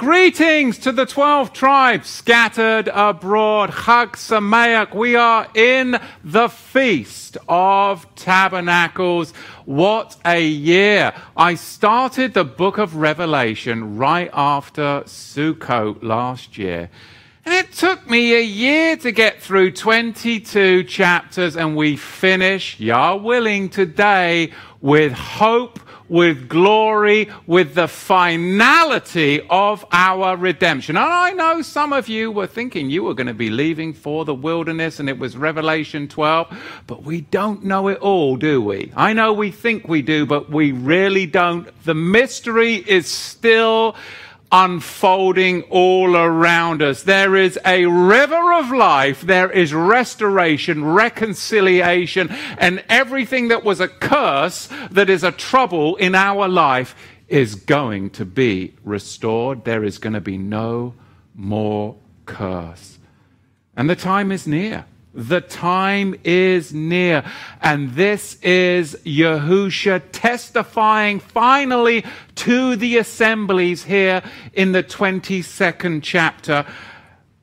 Greetings to the 12 tribes scattered abroad. Chag Sameach. We are in the Feast of Tabernacles. What a year. I started the book of Revelation right after Sukkot last year. And it took me a year to get through 22 chapters, and we finish, Yah willing, today with hope with glory, with the finality of our redemption. And I know some of you were thinking you were going to be leaving for the wilderness and it was Revelation 12, but we don't know it all, do we? I know we think we do, but we really don't. The mystery is still unfolding all around us. There is a river of life. There is restoration, reconciliation, and everything that was a curse, that is a trouble in our life, is going to be restored. There is going to be no more curse. And the time is near. The time is near. And this is Yahusha testifying finally to the assemblies here in the 22nd chapter.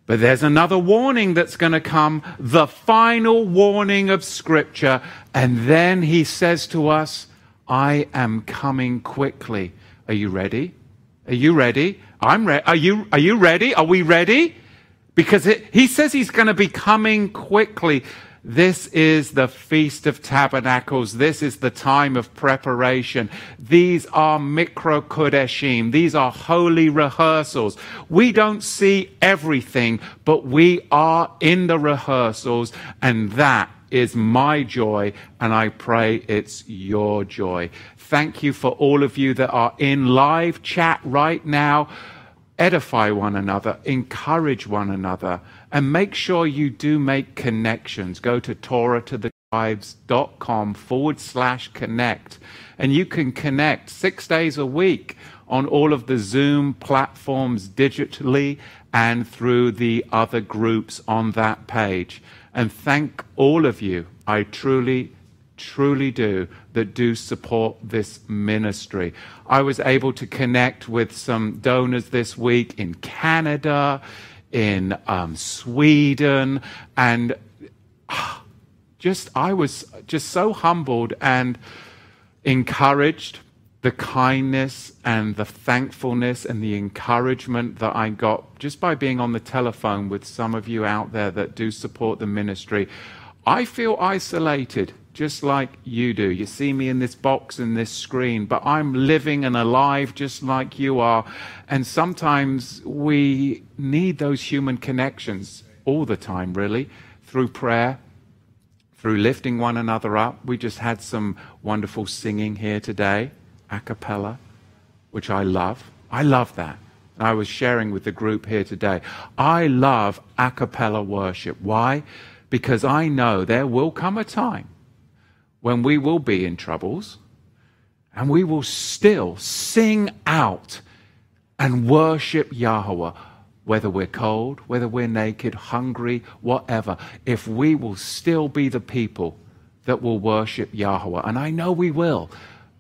But there's another warning that's going to come, the final warning of Scripture. And then he says to us, I am coming quickly. Are you ready? Are you ready? I'm ready. Are you, are you ready? Are we ready? Because it, he says he's going to be coming quickly. This is the Feast of Tabernacles. This is the time of preparation. These are mikra kodeshim. These are holy rehearsals. We don't see everything, but we are in the rehearsals, and that is my joy, and I pray it's your joy. Thank you for all of you that are in live chat right now edify one another, encourage one another, and make sure you do make connections. Go to Torah to the tribes.com forward slash connect, and you can connect six days a week on all of the Zoom platforms digitally and through the other groups on that page. And thank all of you. I truly truly do that do support this ministry. I was able to connect with some donors this week in Canada, in um, Sweden, and just I was just so humbled and encouraged. The kindness and the thankfulness and the encouragement that I got just by being on the telephone with some of you out there that do support the ministry. I feel isolated just like you do. You see me in this box and this screen, but I'm living and alive just like you are. And sometimes we need those human connections all the time, really, through prayer, through lifting one another up. We just had some wonderful singing here today, a cappella, which I love. I love that. I was sharing with the group here today. I love a cappella worship. Why? Because I know there will come a time when we will be in troubles and we will still sing out and worship Yahweh, whether we're cold, whether we're naked, hungry, whatever, if we will still be the people that will worship Yahweh. And I know we will,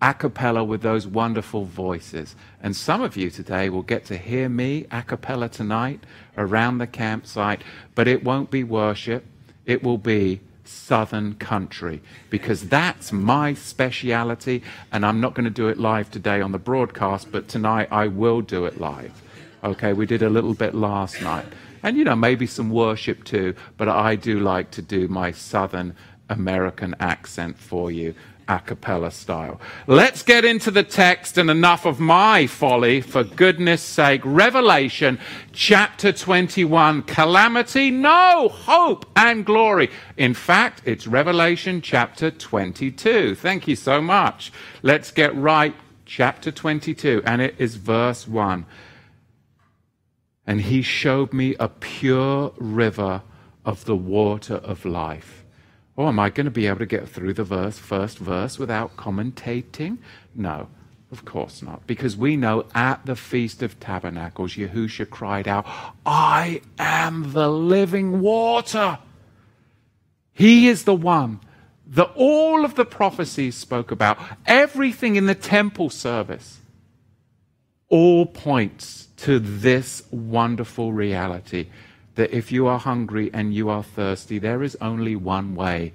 a cappella with those wonderful voices. And some of you today will get to hear me a cappella tonight around the campsite, but it won't be worship, it will be southern country because that's my speciality and I'm not going to do it live today on the broadcast but tonight I will do it live. Okay we did a little bit last night. And you know maybe some worship too but I do like to do my southern American accent for you a cappella style. Let's get into the text and enough of my folly, for goodness sake. Revelation chapter 21 calamity, no, hope and glory. In fact, it's Revelation chapter 22. Thank you so much. Let's get right. Chapter 22, and it is verse 1. And he showed me a pure river of the water of life Oh, am I going to be able to get through the verse, first verse without commentating? No, of course not. Because we know at the Feast of Tabernacles, Yahusha cried out, I am the living water. He is the one that all of the prophecies spoke about. Everything in the temple service all points to this wonderful reality that if you are hungry and you are thirsty, there is only one way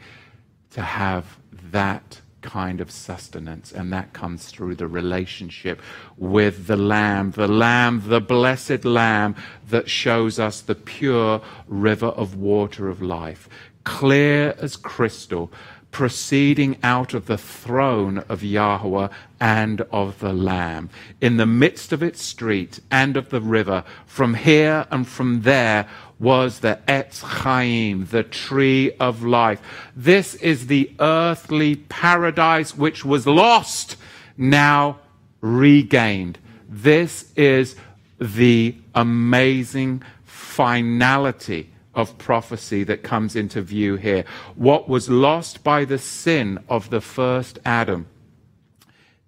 to have that kind of sustenance, and that comes through the relationship with the Lamb, the Lamb, the blessed Lamb that shows us the pure river of water of life, clear as crystal, proceeding out of the throne of Yahweh and of the Lamb, in the midst of its street and of the river, from here and from there was the Etz Chaim, the tree of life. This is the earthly paradise which was lost, now regained. This is the amazing finality of prophecy that comes into view here. What was lost by the sin of the first Adam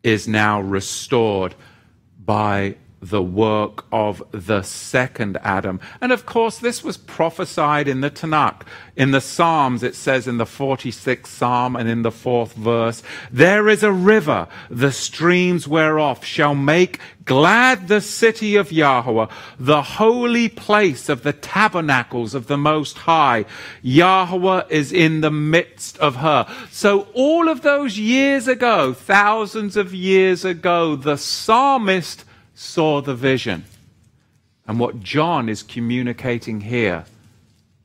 is now restored by the work of the second Adam. And of course, this was prophesied in the Tanakh. In the Psalms, it says in the 46th Psalm and in the fourth verse, There is a river, the streams whereof shall make glad the city of Yahweh, the holy place of the tabernacles of the Most High. Yahweh is in the midst of her. So all of those years ago, thousands of years ago, the psalmist saw the vision. And what John is communicating here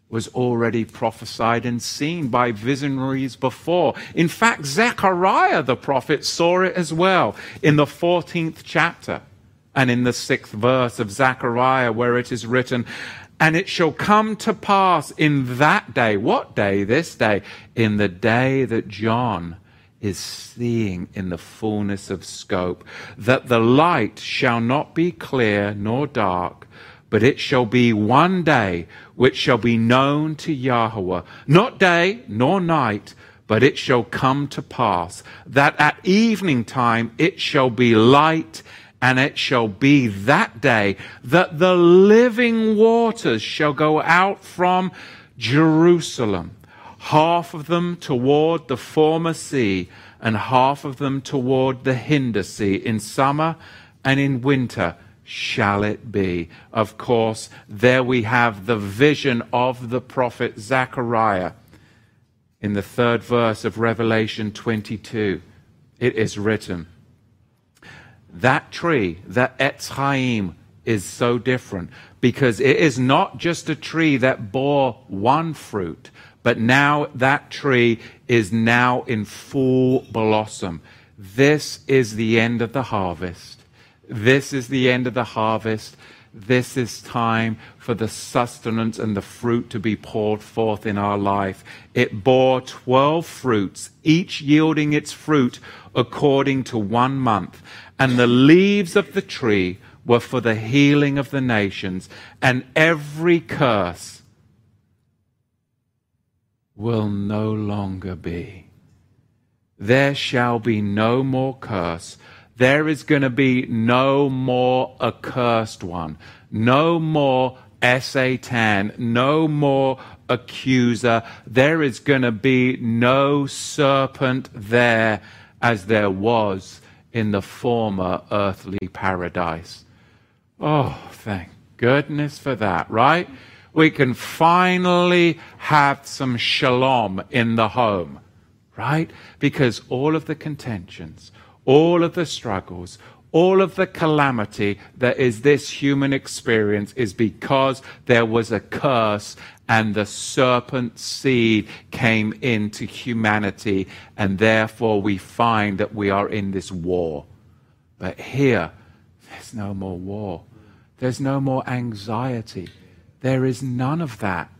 was already prophesied and seen by visionaries before. In fact, Zechariah the prophet saw it as well in the 14th chapter and in the sixth verse of Zechariah, where it is written, And it shall come to pass in that day, what day? This day, in the day that John is seeing in the fullness of scope, that the light shall not be clear nor dark, but it shall be one day which shall be known to Yahweh, not day nor night, but it shall come to pass that at evening time it shall be light, and it shall be that day that the living waters shall go out from Jerusalem half of them toward the former sea, and half of them toward the hinder sea. In summer and in winter shall it be. Of course, there we have the vision of the prophet Zechariah. In the third verse of Revelation 22, it is written, that tree, that Etz Chaim, is so different because it is not just a tree that bore one fruit, but now that tree is now in full blossom. This is the end of the harvest. This is the end of the harvest. This is time for the sustenance and the fruit to be poured forth in our life. It bore 12 fruits, each yielding its fruit according to one month. And the leaves of the tree were for the healing of the nations. And every curse will no longer be. There shall be no more curse. There is going to be no more accursed one, no more Satan, no more accuser. There is going to be no serpent there as there was in the former earthly paradise. Oh, thank goodness for that, right? We can finally have some shalom in the home, right? Because all of the contentions, all of the struggles, all of the calamity that is this human experience is because there was a curse and the serpent seed came into humanity, and therefore we find that we are in this war. But here, there's no more war. There's no more anxiety. There is none of that.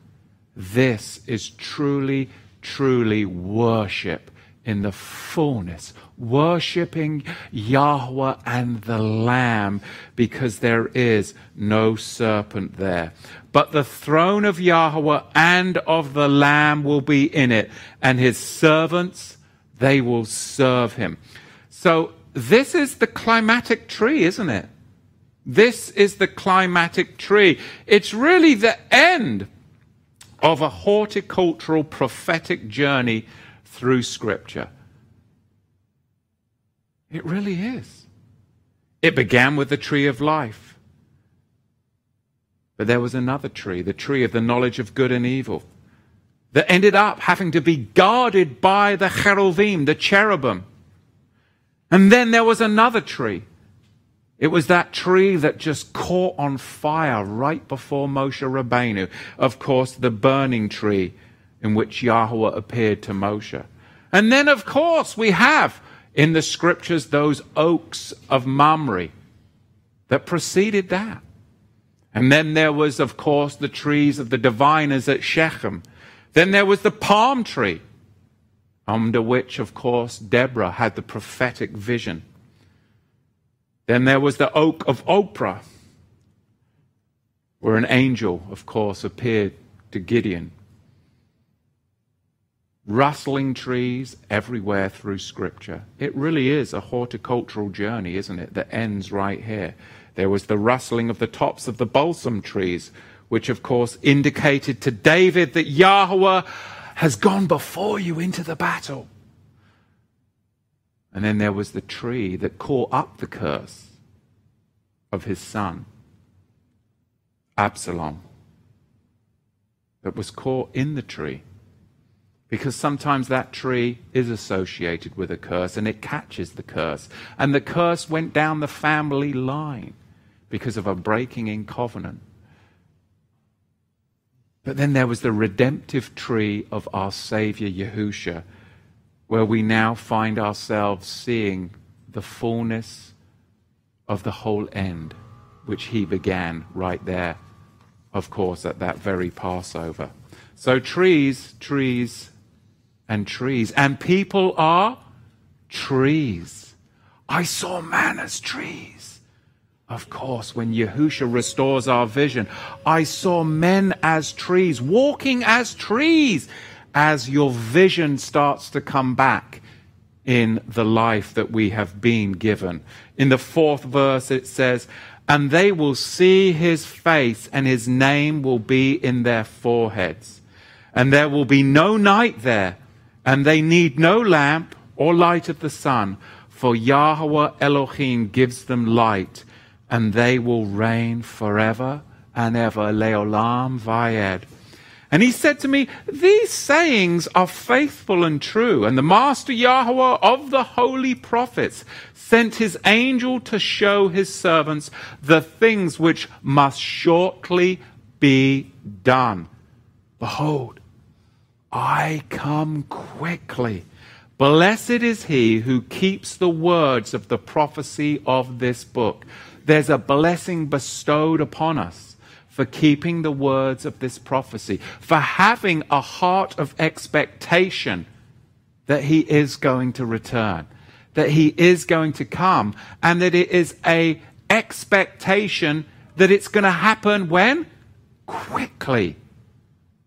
This is truly, truly worship in the fullness, worshiping Yahweh and the Lamb, because there is no serpent there. But the throne of Yahweh and of the Lamb will be in it, and his servants, they will serve him. So this is the climatic tree, isn't it? This is the climatic tree. It's really the end of a horticultural prophetic journey through Scripture. It really is. It began with the tree of life. But there was another tree, the tree of the knowledge of good and evil, that ended up having to be guarded by the cherubim, the cherubim. And then there was another tree. It was that tree that just caught on fire right before Moshe Rabbeinu. Of course, the burning tree in which Yahweh appeared to Moshe. And then, of course, we have in the scriptures those oaks of Mamre that preceded that. And then there was, of course, the trees of the diviners at Shechem. Then there was the palm tree, under which, of course, Deborah had the prophetic vision. Then there was the oak of Ophrah, where an angel, of course, appeared to Gideon. Rustling trees everywhere through Scripture. It really is a horticultural journey, isn't it, that ends right here. There was the rustling of the tops of the balsam trees, which of course indicated to David that Yahweh has gone before you into the battle. And then there was the tree that caught up the curse of his son, Absalom, that was caught in the tree. Because sometimes that tree is associated with a curse and it catches the curse. And the curse went down the family line because of a breaking in covenant. But then there was the redemptive tree of our Savior Yahusha, where we now find ourselves seeing the fullness of the whole end, which he began right there, of course, at that very Passover. So trees, trees, and trees. And people are trees. I saw man as trees. Of course, when Yahusha restores our vision, I saw men as trees, walking as trees, as your vision starts to come back in the life that we have been given. In the fourth verse, it says, And they will see his face, and his name will be in their foreheads. And there will be no night there, and they need no lamp or light of the sun, for Yahweh Elohim gives them light and they will reign forever and ever. Leolam Vayed. And he said to me, These sayings are faithful and true. And the Master Yahweh of the holy prophets sent his angel to show his servants the things which must shortly be done. Behold, I come quickly. Blessed is he who keeps the words of the prophecy of this book. There's a blessing bestowed upon us for keeping the words of this prophecy, for having a heart of expectation that he is going to return, that he is going to come, and that it is a expectation that it's going to happen when? Quickly.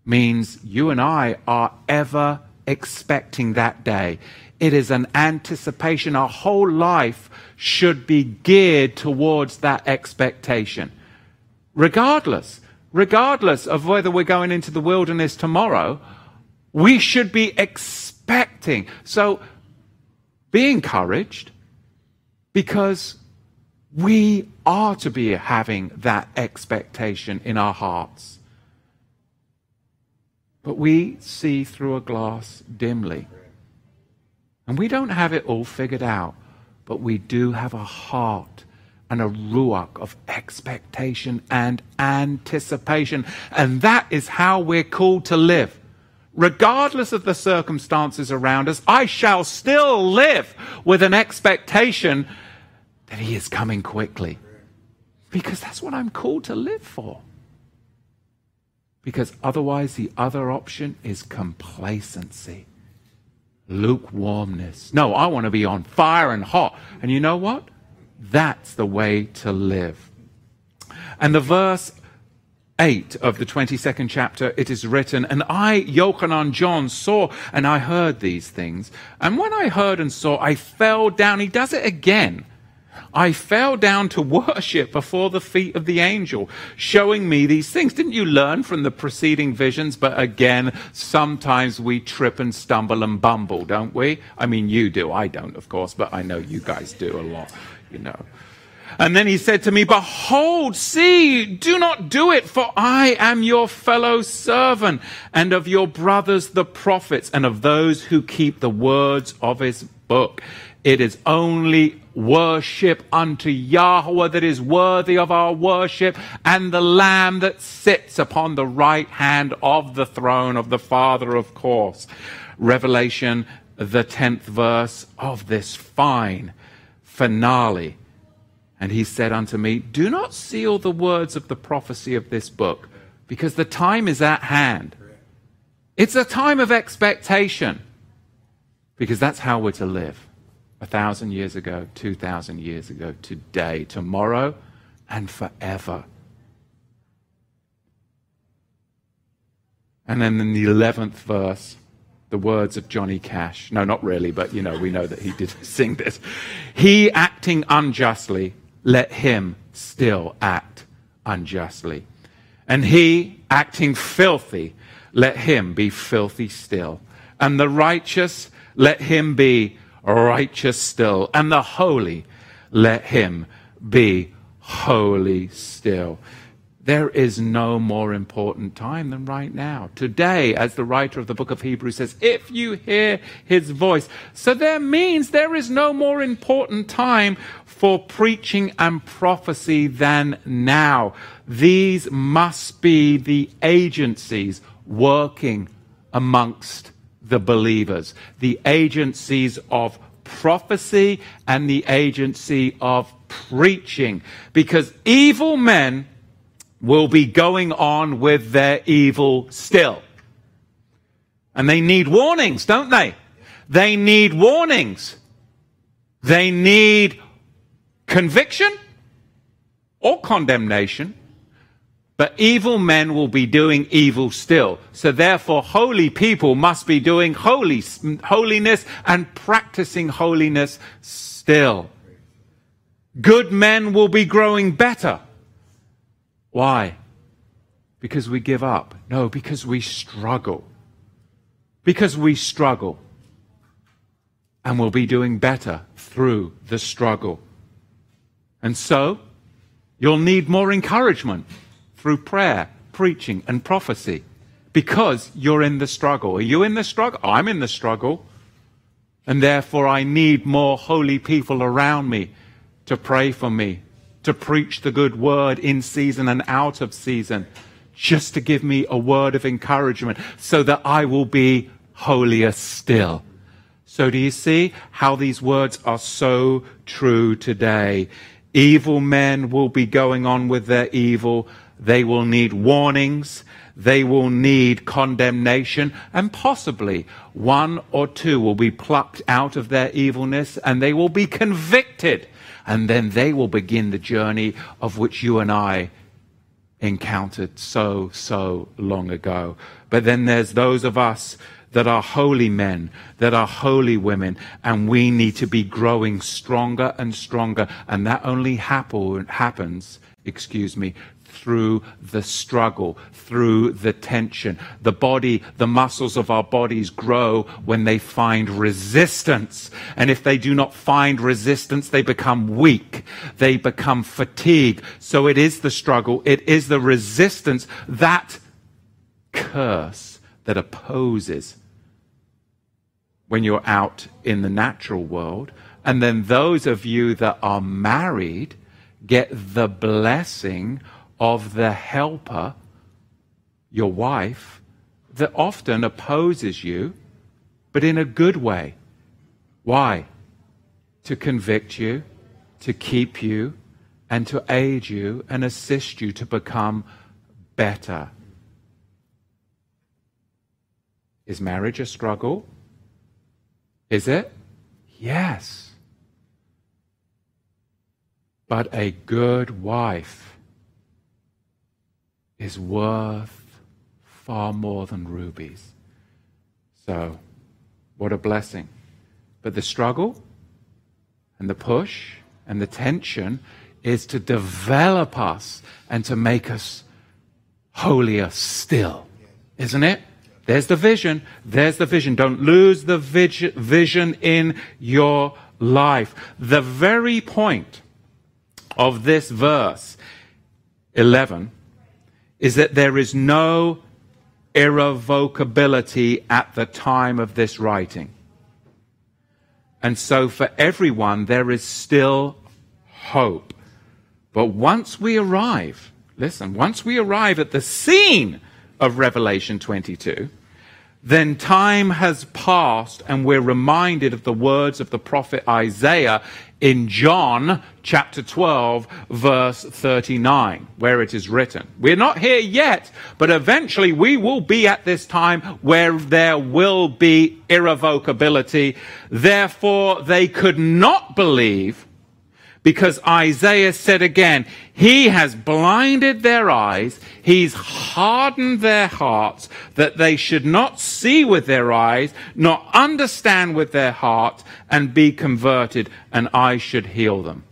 Means you and I are ever expecting that day. It is an anticipation. Our whole life should be geared towards that expectation. Regardless, regardless of whether we're going into the wilderness tomorrow, we should be expecting. So be encouraged because we are to be having that expectation in our hearts. But we see through a glass dimly. And we don't have it all figured out, but we do have a heart and a ruach of expectation and anticipation. And that is how we're called to live. Regardless of the circumstances around us, I shall still live with an expectation that He is coming quickly. Because that's what I'm called to live for. Because otherwise, the other option is complacency lukewarmness. No, I want to be on fire and hot. And you know what? That's the way to live. And the verse 8 of the 22nd chapter, it is written, And I, Yochanan John, saw and I heard these things. And when I heard and saw, I fell down. He does it again. I fell down to worship before the feet of the angel, showing me these things. Didn't you learn from the preceding visions? But again, sometimes we trip and stumble and bumble, don't we? I mean, you do. I don't, of course, but I know you guys do a lot, you know. And then he said to me, Behold, see, do not do it, for I am your fellow servant and of your brothers the prophets and of those who keep the words of his book. It is only worship unto Yahweh that is worthy of our worship and the Lamb that sits upon the right hand of the throne of the Father, of course. Revelation, the 10th verse of this fine finale and he said unto me, Do not seal the words of the prophecy of this book, because the time is at hand. It's a time of expectation, because that's how we're to live. A thousand years ago, two thousand years ago, today, tomorrow, and forever. And then in the 11th verse, the words of Johnny Cash. No, not really, but you know, we know that he did sing this. He acting unjustly let him still act unjustly. And he, acting filthy, let him be filthy still. And the righteous, let him be righteous still. And the holy, let him be holy still. There is no more important time than right now. Today, as the writer of the book of Hebrews says, if you hear his voice. So there means there is no more important time for preaching and prophecy than now. These must be the agencies working amongst the believers, the agencies of prophecy and the agency of preaching. Because evil men will be going on with their evil still. And they need warnings, don't they? They need warnings. They need conviction or condemnation. But evil men will be doing evil still. So therefore, holy people must be doing holy, holiness and practicing holiness still. Good men will be growing better why? Because we give up. No, because we struggle. Because we struggle. And we'll be doing better through the struggle. And so, you'll need more encouragement through prayer, preaching, and prophecy because you're in the struggle. Are you in the struggle? I'm in the struggle. And therefore, I need more holy people around me to pray for me, to preach the good word in season and out of season, just to give me a word of encouragement so that I will be holier still. So do you see how these words are so true today? Evil men will be going on with their evil. They will need warnings. They will need condemnation and possibly one or two will be plucked out of their evilness and they will be convicted and then they will begin the journey of which you and I encountered so, so long ago. But then there's those of us that are holy men, that are holy women, and we need to be growing stronger and stronger. And that only happen, happens, excuse me, through the struggle, through the tension. The body, the muscles of our bodies grow when they find resistance. And if they do not find resistance, they become weak. They become fatigued. So it is the struggle. It is the resistance, that curse that opposes when you're out in the natural world. And then those of you that are married get the blessing of the helper, your wife, that often opposes you, but in a good way. Why? To convict you, to keep you, and to aid you and assist you to become better. Is marriage a struggle? Is it? Yes. But a good wife is worth far more than rubies. So, what a blessing. But the struggle and the push and the tension is to develop us and to make us holier still. Isn't it? There's the vision. There's the vision. Don't lose the vision in your life. The very point of this verse 11 is that there is no irrevocability at the time of this writing. And so for everyone, there is still hope. But once we arrive, listen, once we arrive at the scene of Revelation 22, then time has passed and we're reminded of the words of the prophet Isaiah in John chapter 12, verse 39, where it is written. We're not here yet, but eventually we will be at this time where there will be irrevocability. Therefore, they could not believe because Isaiah said again, He has blinded their eyes, He's hardened their hearts, that they should not see with their eyes, nor understand with their heart, and be converted, and I should heal them.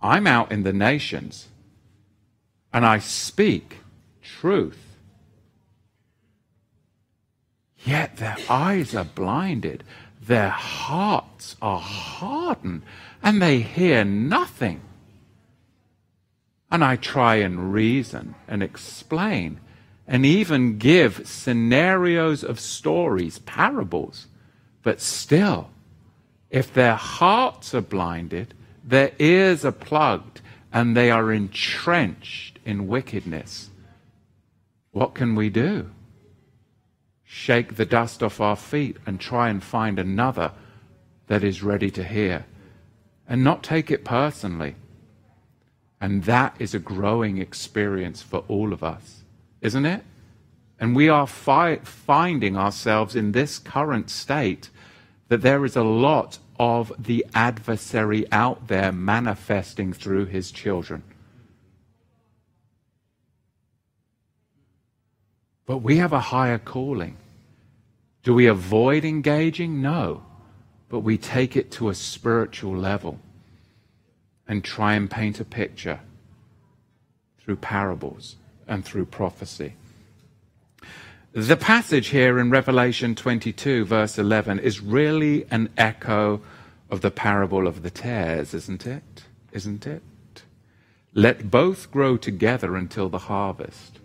I'm out in the nations, and I speak truth. Yet their eyes are blinded their hearts are hardened and they hear nothing. And I try and reason and explain and even give scenarios of stories, parables. But still, if their hearts are blinded, their ears are plugged, and they are entrenched in wickedness, what can we do? Shake the dust off our feet and try and find another that is ready to hear and not take it personally. And that is a growing experience for all of us, isn't it? And we are fi- finding ourselves in this current state that there is a lot of the adversary out there manifesting through his children. But we have a higher calling. Do we avoid engaging? No. But we take it to a spiritual level and try and paint a picture through parables and through prophecy. The passage here in Revelation 22, verse 11, is really an echo of the parable of the tares, isn't it? Isn't it? Let both grow together until the harvest.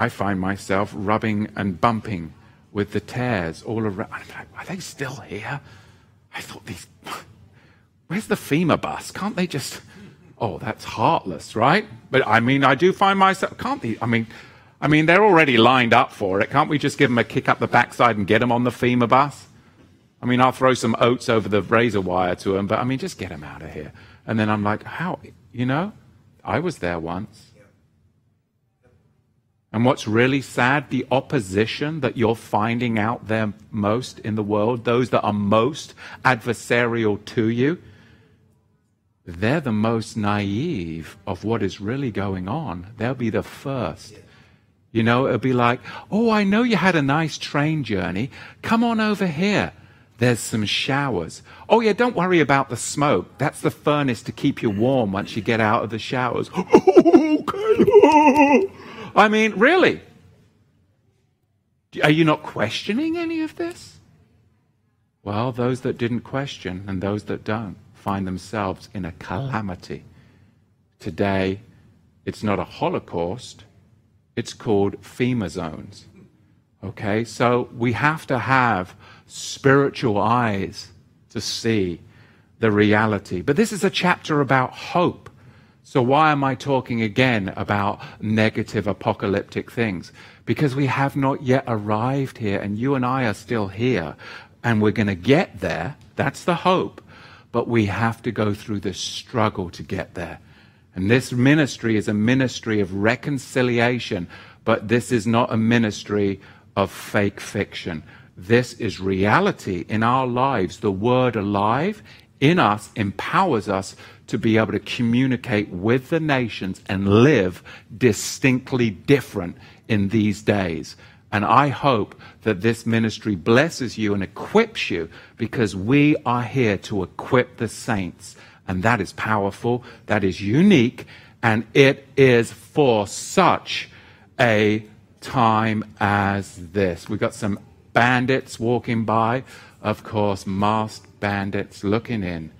I find myself rubbing and bumping with the tares all around. I'm like, Are they still here? I thought these. Where's the FEMA bus? Can't they just. Oh, that's heartless, right? But I mean, I do find myself. Can't they? I mean, I mean, they're already lined up for it. Can't we just give them a kick up the backside and get them on the FEMA bus? I mean, I'll throw some oats over the razor wire to them, but I mean, just get them out of here. And then I'm like, how? You know, I was there once. And what's really sad, the opposition that you're finding out there most in the world, those that are most adversarial to you, they're the most naive of what is really going on. They'll be the first. You know, it'll be like, oh, I know you had a nice train journey. Come on over here. There's some showers. Oh, yeah, don't worry about the smoke. That's the furnace to keep you warm once you get out of the showers. okay. I mean, really? Are you not questioning any of this? Well, those that didn't question and those that don't find themselves in a calamity. Today, it's not a Holocaust, it's called FEMA zones. Okay, so we have to have spiritual eyes to see the reality. But this is a chapter about hope. So, why am I talking again about negative apocalyptic things? Because we have not yet arrived here, and you and I are still here, and we're going to get there. That's the hope. But we have to go through this struggle to get there. And this ministry is a ministry of reconciliation, but this is not a ministry of fake fiction. This is reality in our lives. The word alive in us empowers us to be able to communicate with the nations and live distinctly different in these days. And I hope that this ministry blesses you and equips you because we are here to equip the saints. And that is powerful, that is unique, and it is for such a time as this. We've got some bandits walking by, of course, masked bandits looking in,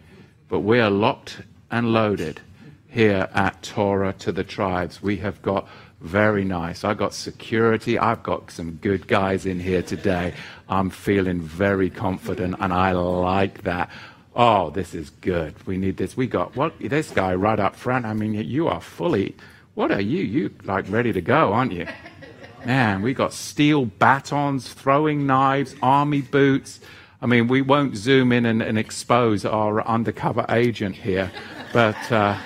but we are locked and loaded here at Torah to the tribes. We have got very nice. I got security. I've got some good guys in here today. I'm feeling very confident and I like that. Oh, this is good. We need this. We got what this guy right up front. I mean, you are fully what are you? You like ready to go, aren't you? Man, we got steel batons, throwing knives, army boots. I mean, we won't zoom in and, and expose our undercover agent here, but uh,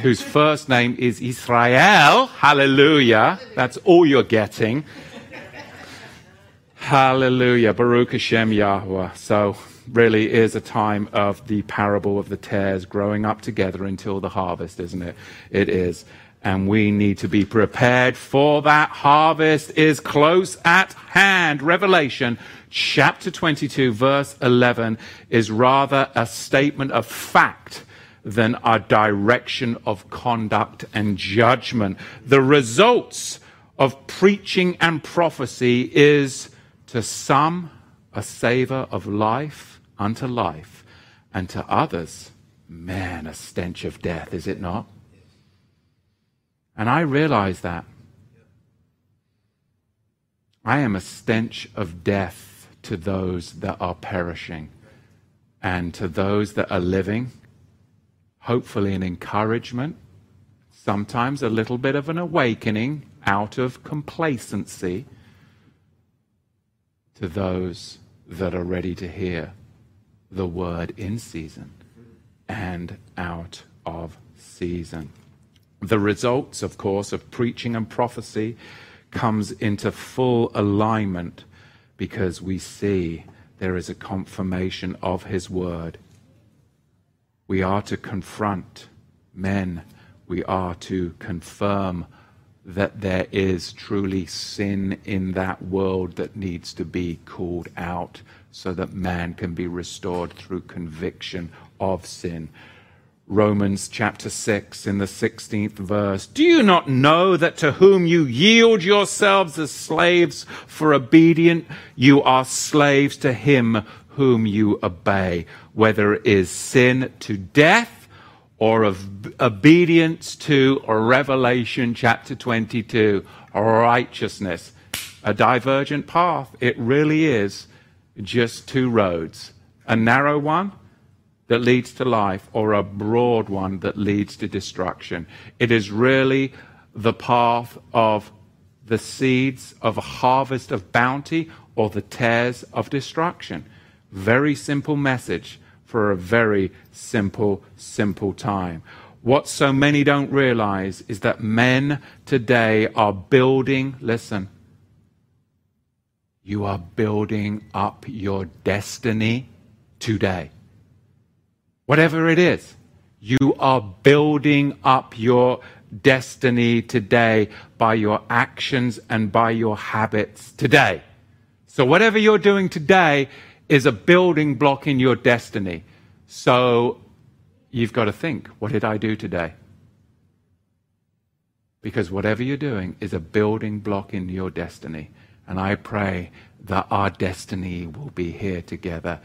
whose first name is Israel. Hallelujah. That's all you're getting. Hallelujah. Baruch Hashem Yahweh. So, really is a time of the parable of the tares growing up together until the harvest, isn't it? It is. And we need to be prepared for that harvest is close at hand. Revelation chapter 22 verse 11 is rather a statement of fact than a direction of conduct and judgment. The results of preaching and prophecy is to some a savor of life unto life, and to others, man, a stench of death, is it not? And I realize that. I am a stench of death to those that are perishing and to those that are living, hopefully, an encouragement, sometimes a little bit of an awakening out of complacency to those that are ready to hear the word in season and out of season. The results, of course, of preaching and prophecy comes into full alignment because we see there is a confirmation of his word. We are to confront men. We are to confirm that there is truly sin in that world that needs to be called out so that man can be restored through conviction of sin. Romans chapter 6 in the 16th verse. Do you not know that to whom you yield yourselves as slaves for obedience, you are slaves to him whom you obey, whether it is sin to death or of obedience to Revelation chapter 22, righteousness. A divergent path. It really is just two roads. A narrow one that leads to life or a broad one that leads to destruction. It is really the path of the seeds of a harvest of bounty or the tares of destruction. Very simple message for a very simple, simple time. What so many don't realize is that men today are building, listen, you are building up your destiny today. Whatever it is, you are building up your destiny today by your actions and by your habits today. So, whatever you're doing today is a building block in your destiny. So, you've got to think what did I do today? Because whatever you're doing is a building block in your destiny. And I pray that our destiny will be here together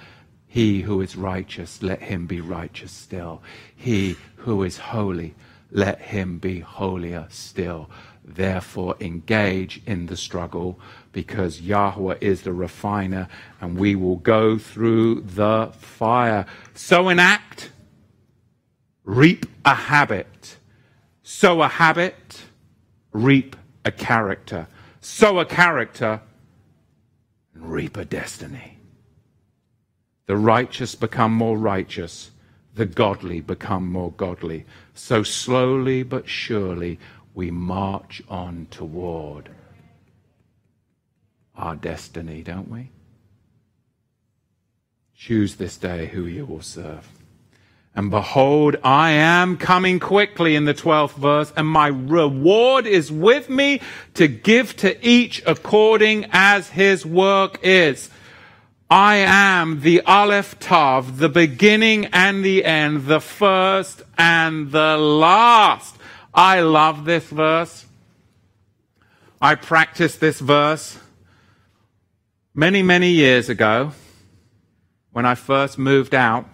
he who is righteous, let him be righteous still. He who is holy, let him be holier still. Therefore, engage in the struggle because Yahweh is the refiner and we will go through the fire. Sow an act, reap a habit. Sow a habit, reap a character. Sow a character, reap a destiny. The righteous become more righteous, the godly become more godly. So slowly but surely we march on toward our destiny, don't we? Choose this day who you will serve. And behold, I am coming quickly in the 12th verse, and my reward is with me to give to each according as his work is. I am the Aleph Tav, the beginning and the end, the first and the last. I love this verse. I practiced this verse many, many years ago when I first moved out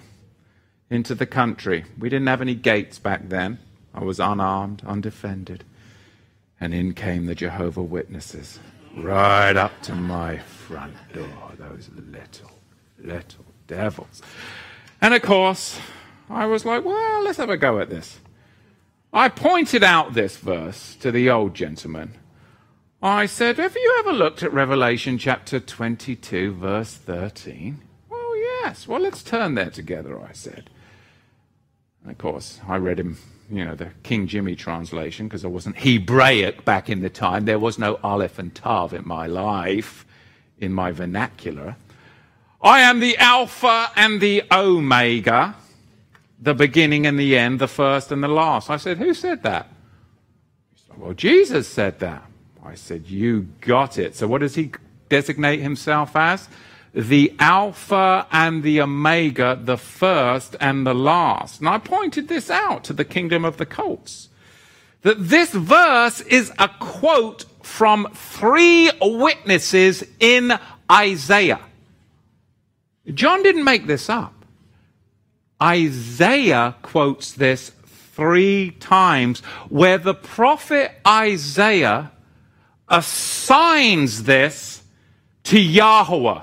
into the country. We didn't have any gates back then. I was unarmed, undefended. And in came the Jehovah Witnesses, right up to my front door, those little, little devils. And of course, I was like, well, let's have a go at this. I pointed out this verse to the old gentleman. I said, Have you ever looked at Revelation chapter 22, verse 13? Well, yes. Well, let's turn there together, I said. And of course, I read him, you know, the King Jimmy translation because I wasn't Hebraic back in the time. There was no Aleph and Tav in my life, in my vernacular. I am the Alpha and the Omega the beginning and the end, the first and the last. I said, Who said that? Said, well, Jesus said that. I said, You got it. So, what does he designate himself as? The Alpha and the Omega, the first and the last. And I pointed this out to the kingdom of the cults. That this verse is a quote from three witnesses in Isaiah. John didn't make this up. Isaiah quotes this three times, where the prophet Isaiah assigns this to Yahweh.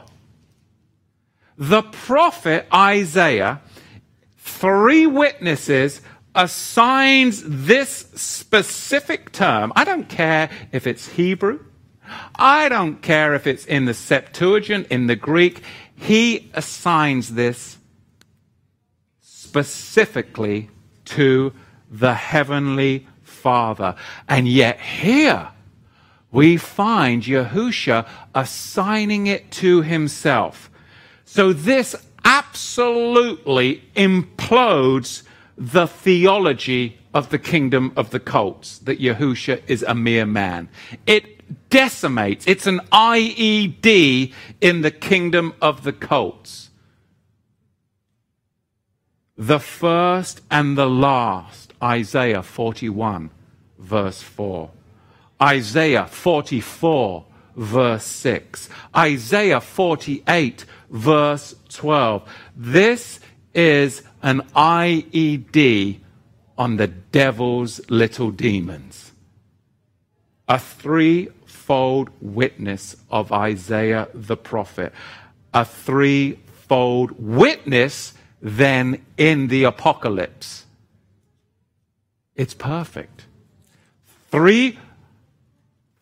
The prophet Isaiah, three witnesses, assigns this specific term. I don't care if it's Hebrew. I don't care if it's in the Septuagint, in the Greek. He assigns this specifically to the Heavenly Father. And yet here we find Yahusha assigning it to himself. So this absolutely implodes the theology of the kingdom of the cults that Yahusha is a mere man. It decimates, it's an IED in the kingdom of the cults the first and the last, Isaiah 41, verse 4. Isaiah 44, verse 6. Isaiah 48, verse 12. This is an IED on the devil's little demons. A threefold witness of Isaiah the prophet. A threefold witness then in the apocalypse. It's perfect.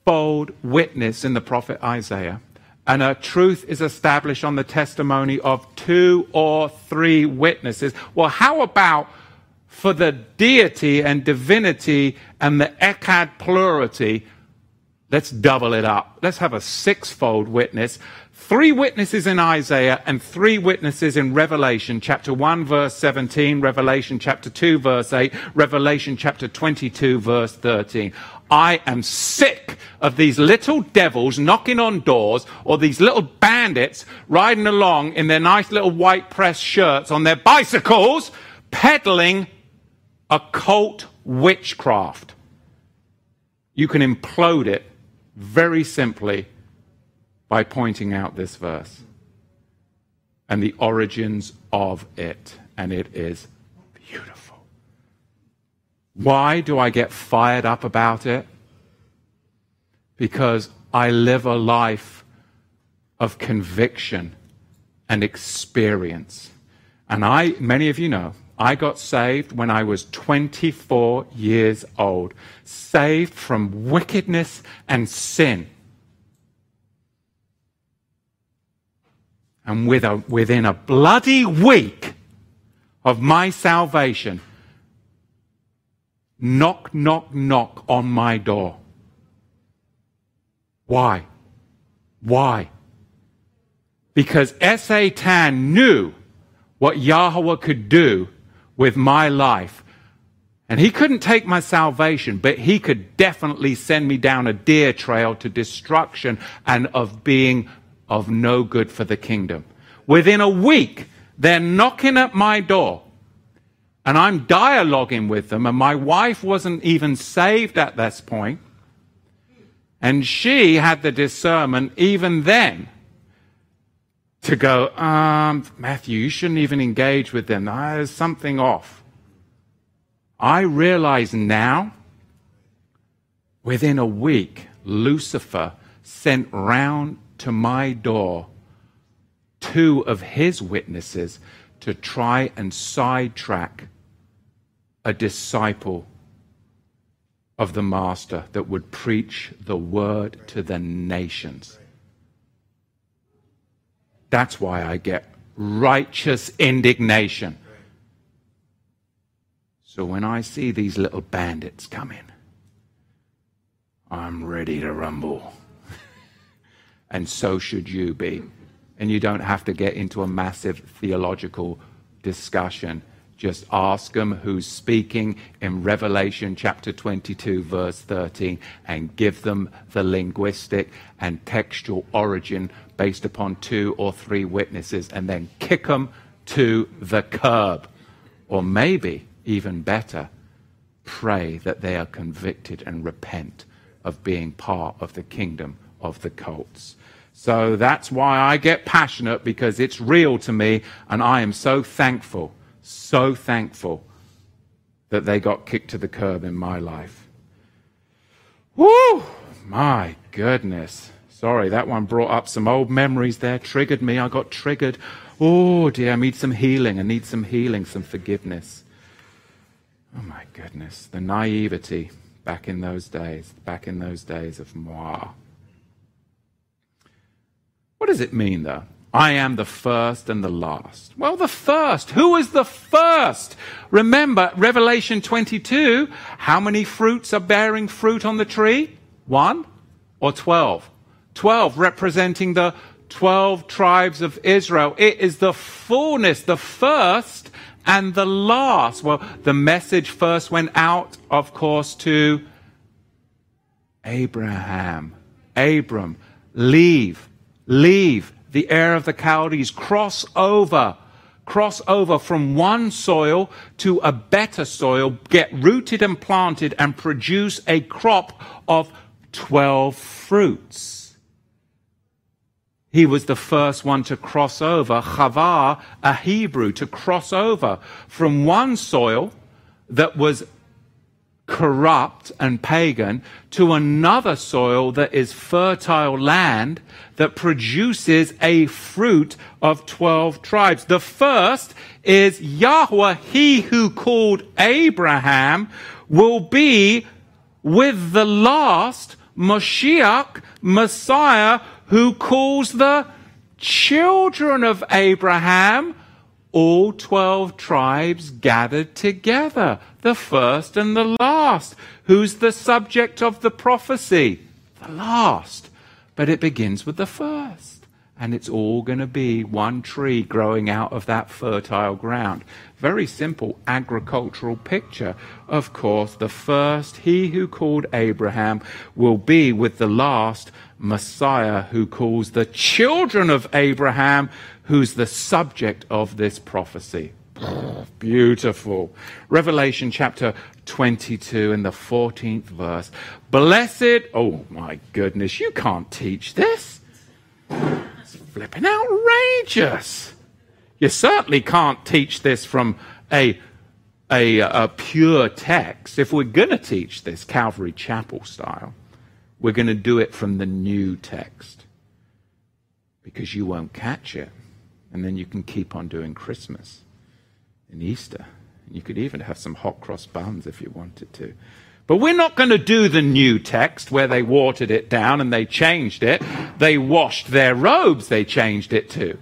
Threefold witness in the prophet Isaiah, and a truth is established on the testimony of two or three witnesses. Well, how about for the deity and divinity and the echad plurality? Let's double it up. Let's have a sixfold witness three witnesses in Isaiah and three witnesses in Revelation, chapter 1, verse 17, Revelation chapter 2, verse 8, Revelation chapter 22, verse 13. I am sick of these little devils knocking on doors or these little bandits riding along in their nice little white press shirts on their bicycles peddling occult witchcraft. You can implode it very simply by pointing out this verse and the origins of it. And it is. Why do I get fired up about it? Because I live a life of conviction and experience. And I, many of you know, I got saved when I was 24 years old, saved from wickedness and sin. And with a, within a bloody week of my salvation, knock, knock, knock on my door. Why? Why? Because Satan knew what Yahweh could do with my life. And he couldn't take my salvation, but he could definitely send me down a deer trail to destruction and of being of no good for the kingdom. Within a week, they're knocking at my door. And I'm dialoguing with them, and my wife wasn't even saved at this. And she had the discernment even then to go, um, Matthew, you shouldn't even engage with them. There's something off. I realize now, within a week, Lucifer sent round to my door two of his witnesses to try and sidetrack a disciple of the Master that would preach the word to the nations. That's why I get righteous indignation. So when I see these little bandits coming, I'm ready to rumble. and so should you be. And you don't have to get into a massive theological discussion. Just ask them who's speaking in Revelation chapter 22, verse 13, and give them the linguistic and textual origin based upon two or three witnesses, and then kick them to the curb. Or maybe, even better, pray that they are convicted and repent of being part of the kingdom of the cults. So that's why I get passionate because it's real to me, and I am so thankful, so thankful that they got kicked to the curb in my life. Woo! My goodness. Sorry, that one brought up some old memories there, triggered me. I got triggered. Oh dear, I need some healing. I need some healing, some forgiveness. Oh my goodness, the naivety back in those days, back in those days of moi. What does it mean, though? I am the first and the last. Well, the first. Who is the first? Remember, Revelation 22, how many fruits are bearing fruit on the tree? One or twelve? Twelve representing the 12 tribes of Israel. It is the fullness, the first and the last. Well, the message first went out, of course, to Abraham. Abram, leave leave the Ur of the Chaldees, cross over, cross over from one soil to a better soil, get rooted and planted, and produce a crop of 12 fruits. He was the first one to cross over, Chavar, a Hebrew, to cross over from one soil that was corrupt and pagan to another soil that is fertile land that produces a fruit of 12 tribes. The first is Yahweh, he who called Abraham, will be with the last Moshiach, Messiah, who calls the children of Abraham all 12 tribes gathered together, the first and the last. Who's the subject of the prophecy? The last. But it begins with the first. And it's all going to be one tree growing out of that fertile ground. Very simple agricultural picture. Of course, the first, he who called Abraham, will be with the last Messiah who calls the children of Abraham who's the subject of this prophecy. Beautiful. Revelation chapter 22 in the 14th verse. Blessed, oh my goodness, you can't teach this. It's flipping outrageous. You certainly can't teach this from a, a, a pure text. If we're going to teach this Calvary Chapel style, we're going to do it from the new text because you won't catch it. And then you can keep on doing Christmas and Easter. And you could even have some hot cross buns if you wanted to. But we're not going to do the new text where they watered it down and they changed it. They washed their robes, they changed it to.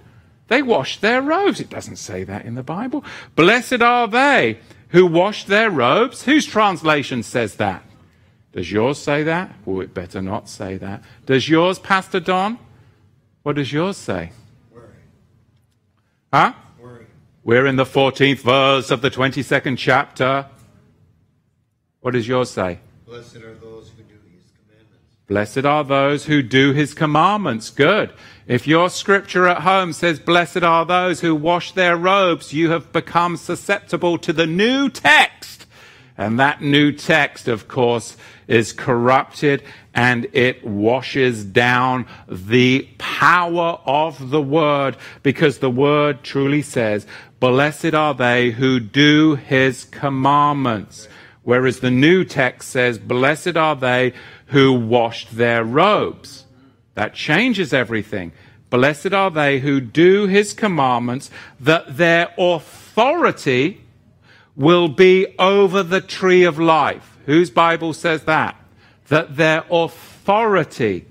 They washed their robes. It doesn't say that in the Bible. Blessed are they who washed their robes. Whose translation says that? Does yours say that? Well, it better not say that. Does yours, Pastor Don? What does yours say? Huh? We're in the 14th verse of the 22nd chapter. What does yours say? Blessed are those who do his commandments. Blessed are those who do his commandments. Good. If your scripture at home says, Blessed are those who wash their robes, you have become susceptible to the new text. And that new text, of course, is corrupted and it washes down the power of the word because the word truly says, Blessed are they who do his commandments. Whereas the new text says, Blessed are they who washed their robes. That changes everything. Blessed are they who do his commandments, that their authority will be over the tree of life. Whose Bible says that? That their authority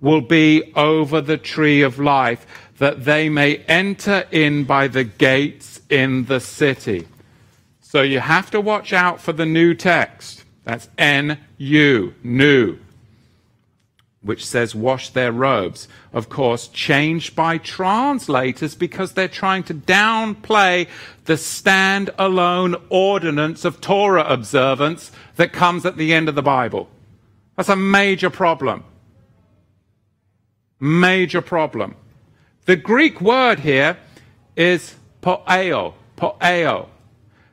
will be over the tree of life, that they may enter in by the gates in the city. So you have to watch out for the new text. That's N U, new, which says wash their robes. Of course, changed by translators because they're trying to downplay the stand-alone ordinance of Torah observance that comes at the end of the Bible. That's a major problem. Major problem. The Greek word here is poeo, poeo.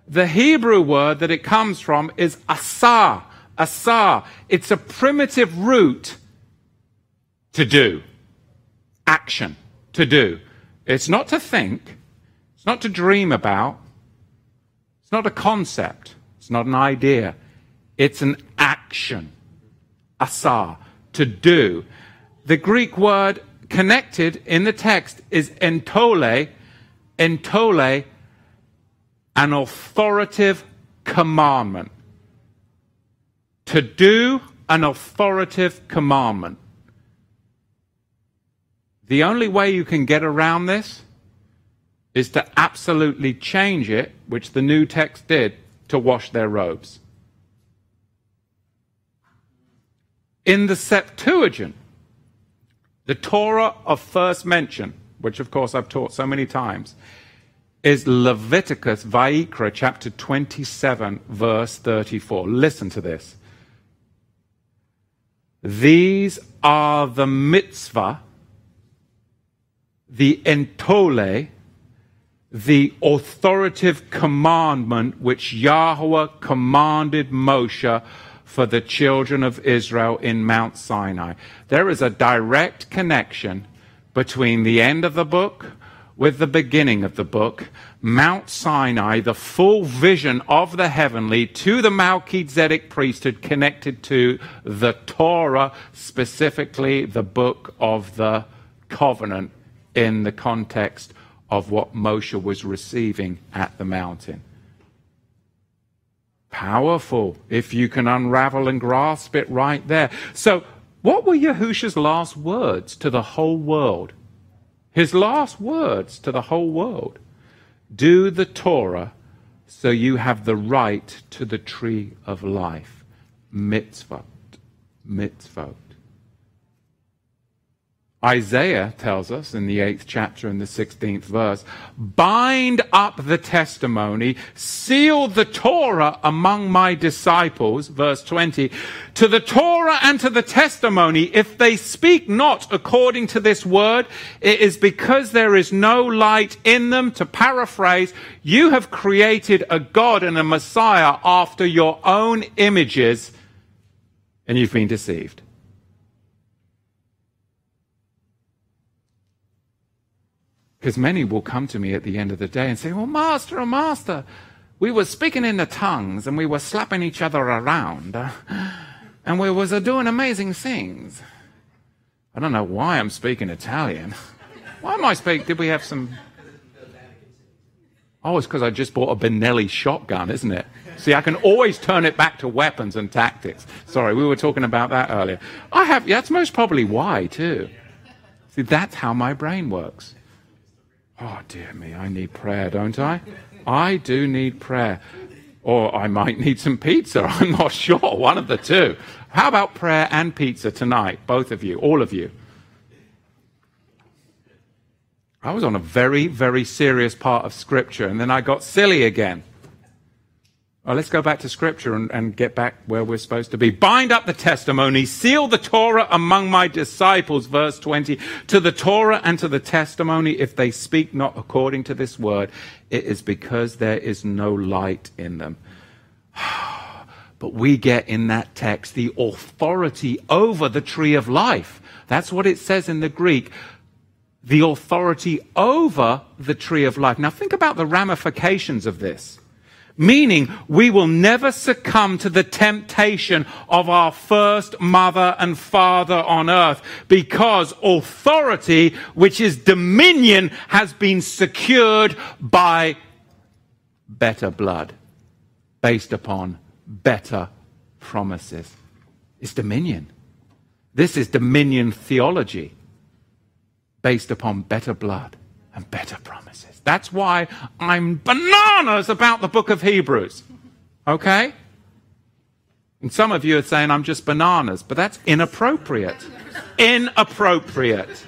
The Hebrew word that it comes from is asah, asah. It's a primitive root to do, action, to do. It's not to think, it's not to dream about. It's not a concept. It's not an idea. It's an action. Asa, to do. The Greek word connected in the text is entole, entole, an authoritative commandment. To do an authoritative commandment. The only way you can get around this is to absolutely change it, which the new text did, to wash their robes. In the Septuagint, the Torah of first mention, which of course I've taught so many times, is Leviticus, Vayikra chapter 27, verse 34. Listen to this. These are the mitzvah, the entole, the authoritative commandment which Yahweh commanded Moshe for the children of Israel in Mount Sinai. There is a direct connection between the end of the book with the beginning of the book. Mount Sinai, the full vision of the heavenly to the Melchizedek priesthood connected to the Torah, specifically the book of the covenant in the context of what Moshe was receiving at the mountain. Powerful if you can unravel and grasp it right there. So, what were Yahusha's last words to the whole world? His last words to the whole world Do the Torah so you have the right to the tree of life. Mitzvot. Mitzvot. Isaiah tells us in the eighth chapter and the 16th verse bind up the testimony, seal the Torah among my disciples, verse 20, to the Torah and to the testimony. If they speak not according to this word, it is because there is no light in them. To paraphrase, you have created a God and a Messiah after your own images, and you've been deceived. Because many will come to me at the end of the day and say, Well, Master, oh, Master, we were speaking in the tongues and we were slapping each other around uh, and we was uh, doing amazing things. I don't know why I'm speaking Italian. Why am I speaking? Did we have some. Oh, it's because I just bought a Benelli shotgun, isn't it? See, I can always turn it back to weapons and tactics. Sorry, we were talking about that earlier. I have, yeah, that's most probably why, too. See, that's how my brain works. Oh, dear me, I need prayer, don't I? I do need prayer. Or I might need some pizza. I'm not sure. One of the two. How about prayer and pizza tonight? Both of you, all of you. I was on a very, very serious part of Scripture, and then I got silly again. Well, let's go back to Scripture and, and, get back where we're supposed to be. Bind up the testimony, seal the Torah among my disciples, verse 20. To the Torah and to the testimony, if they speak not according to this word, it is because there is no light in them. but we get in that text the authority over the tree of life. That's what it says in the Greek. The authority over the tree of life. Now think about the ramifications of this. Meaning, we will never succumb to the temptation of our first mother and father on earth because authority, which is dominion, has been secured by better blood based upon better promises. It's dominion. This is dominion theology based upon better blood and better promises. That's why I'm bananas about the book of Hebrews. Okay? And some of you are saying I'm just bananas, but that's inappropriate. inappropriate.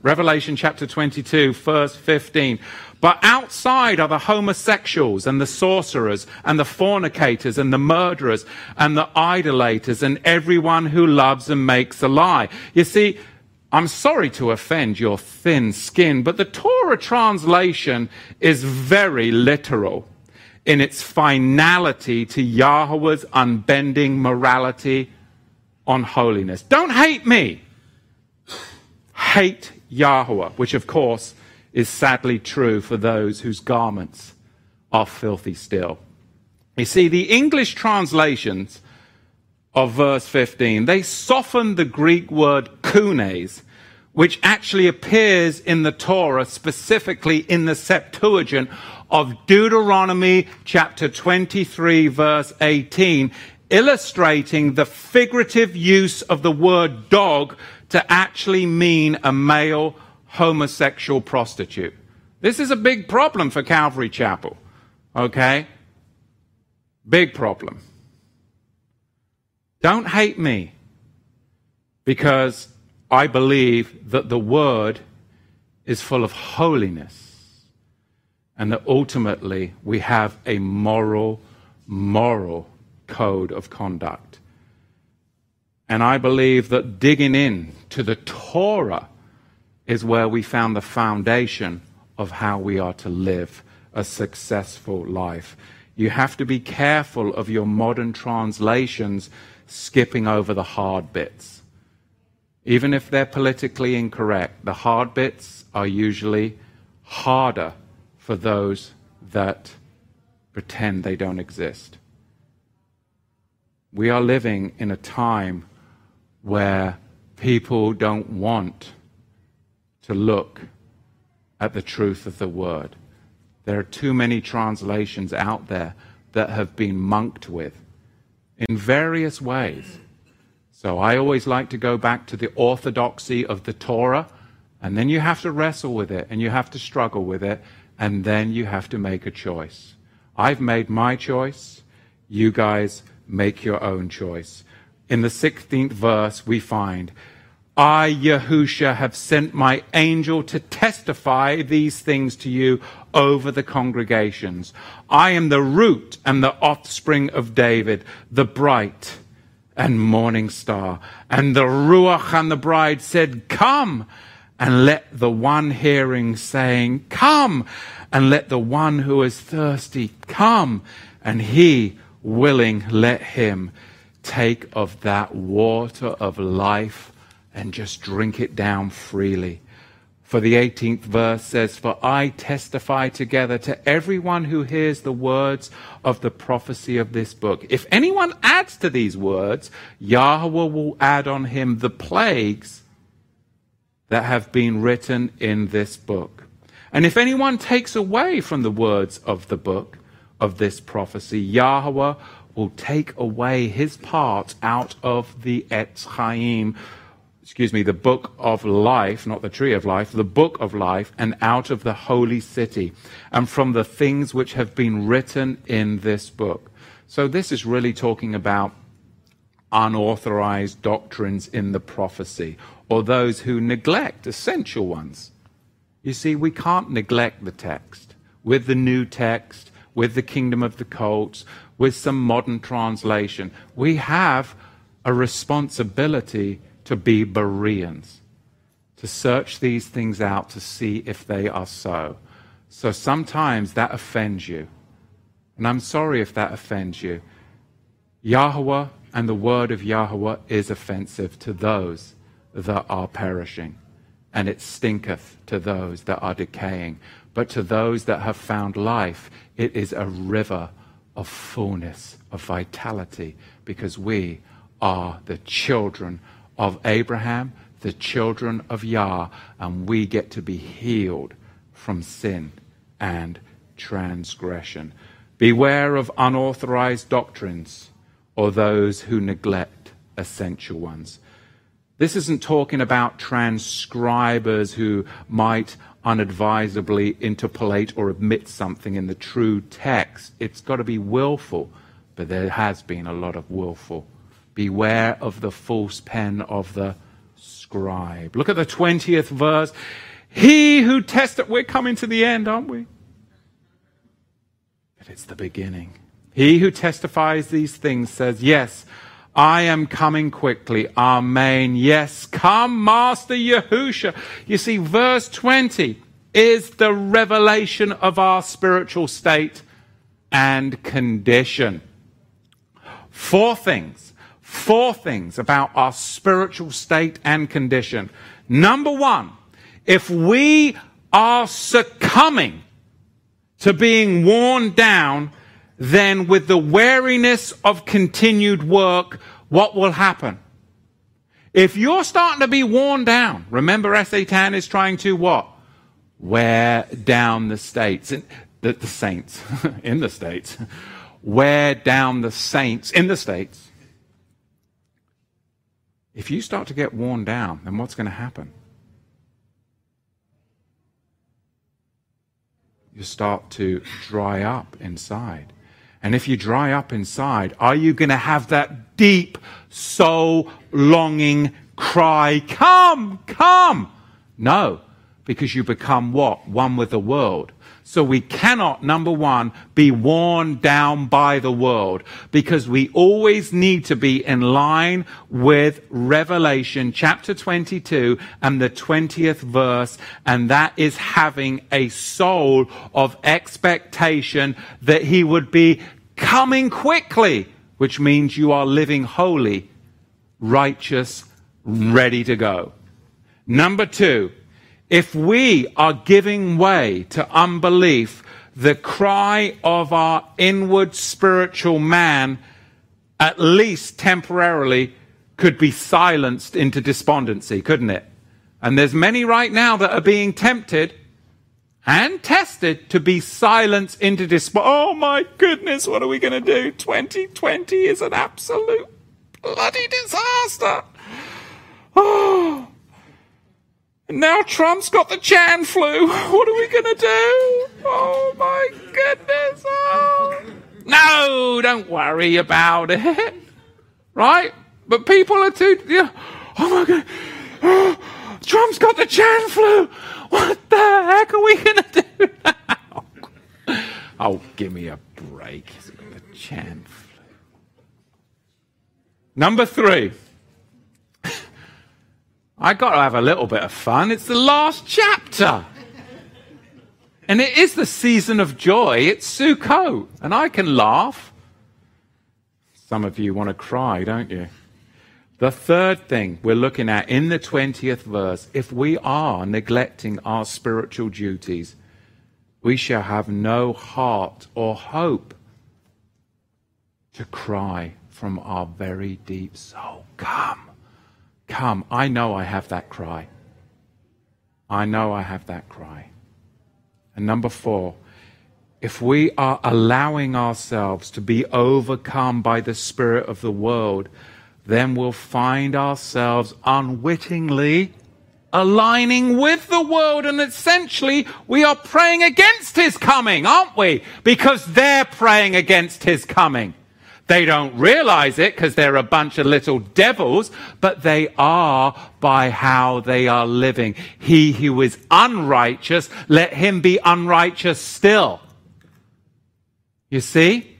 Revelation chapter 22, verse 15. But outside are the homosexuals and the sorcerers and the fornicators and the murderers and the idolaters and everyone who loves and makes a lie. You see, I'm sorry to offend your thin skin, but the Torah translation is very literal in its finality to Yahweh's unbending morality on holiness. Don't hate me. Hate Yahweh, which of course is sadly true for those whose garments are filthy still. You see, the English translations of verse 15, they soften the Greek word kunes, which actually appears in the Torah, specifically in the Septuagint of Deuteronomy chapter 23, verse 18, illustrating the figurative use of the word dog to actually mean a male homosexual prostitute. This is a big problem for Calvary Chapel. Okay? Big problem. Don't hate me because I believe that the Word is full of holiness and that ultimately we have a moral, moral code of conduct. And I believe that digging in to the Torah is where we found the foundation of how we are to live a successful life. You have to be careful of your modern translations skipping over the hard bits. Even if they're politically incorrect, the hard bits are usually harder for those that pretend they don't exist. We are living in a time where people don't want to look at the truth of the word. There are too many translations out there that have been monked with in various ways. So I always like to go back to the orthodoxy of the Torah, and then you have to wrestle with it, and you have to struggle with it, and then you have to make a choice. I've made my choice. You guys make your own choice. In the 16th verse, we find I, Yahusha, have sent my angel to testify these things to you over the congregations. I am the root and the offspring of David, the bright and morning star. And the Ruach and the bride said, Come. And let the one hearing saying, Come. And let the one who is thirsty come. And he willing, let him take of that water of life and just drink it down freely. For the 18th verse says, For I testify together to everyone who hears the words of the prophecy of this book. If anyone adds to these words, Yahweh will add on him the plagues that have been written in this book. And if anyone takes away from the words of the book of this prophecy, Yahweh will take away his part out of the Etz Chaim excuse me, the book of life, not the tree of life, the book of life, and out of the holy city, and from the things which have been written in this book. So this is really talking about unauthorized doctrines in the prophecy, or those who neglect essential ones. You see, we can't neglect the text. With the new text, with the kingdom of the cults, with some modern translation, we have a responsibility to be Bereans, to search these things out to see if they are so. So sometimes that offends you. And I'm sorry if that offends you. Yahweh and the word of Yahweh is offensive to those that are perishing, and it stinketh to those that are decaying. But to those that have found life, it is a river of fullness, of vitality, because we are the children of Abraham, the children of Yah, and we get to be healed from sin and transgression. Beware of unauthorized doctrines or those who neglect essential ones. This isn't talking about transcribers who might unadvisedly interpolate or omit something in the true text. It's got to be willful, but there has been a lot of willful. Beware of the false pen of the scribe. Look at the 20th verse. He who tested, we're coming to the end, aren't we? But it's the beginning. He who testifies these things says, Yes, I am coming quickly. Amen. Yes, come, Master Yahusha. You see, verse 20 is the revelation of our spiritual state and condition. Four things. Four things about our spiritual state and condition. Number one, if we are succumbing to being worn down, then with the weariness of continued work, what will happen? If you're starting to be worn down, remember Satan is trying to what? Wear down the states, the, the saints in the states. Wear down the saints in the states. If you start to get worn down, then what's going to happen? You start to dry up inside. And if you dry up inside, are you going to have that deep soul longing cry, Come, come? No, because you become what? One with the world. So we cannot, number one, be worn down by the world because we always need to be in line with Revelation chapter 22 and the 20th verse. And that is having a soul of expectation that he would be coming quickly, which means you are living holy, righteous, ready to go. Number two, if we are giving way to unbelief, the cry of our inward spiritual man, at least temporarily, could be silenced into despondency, couldn't it? And there's many right now that are being tempted and tested to be silenced into despair. Oh my goodness, what are we going to do? 2020 is an absolute bloody disaster. Oh. Now Trump's got the Chan flu. What are we going to do? Oh my goodness. Oh. No, don't worry about it. Right? But people are too. Yeah. Oh my god. Oh, Trump's got the Chan flu. What the heck are we going to do now? Oh, give me a break. He's got the Chan flu. Number three. I got to have a little bit of fun. It's the last chapter. And it is the season of joy. It's Sukkot. And I can laugh. Some of you want to cry, don't you? The third thing we're looking at in the 20th verse if we are neglecting our spiritual duties, we shall have no heart or hope to cry from our very deep soul. Come. Come, I know I have that cry. I know I have that cry. And number four, if we are allowing ourselves to be overcome by the spirit of the world, then we'll find ourselves unwittingly aligning with the world. And essentially, we are praying against his coming, aren't we? Because they're praying against his coming. They don't realize it because they're a bunch of little devils, but they are by how they are living. He who is unrighteous, let him be unrighteous still. You see?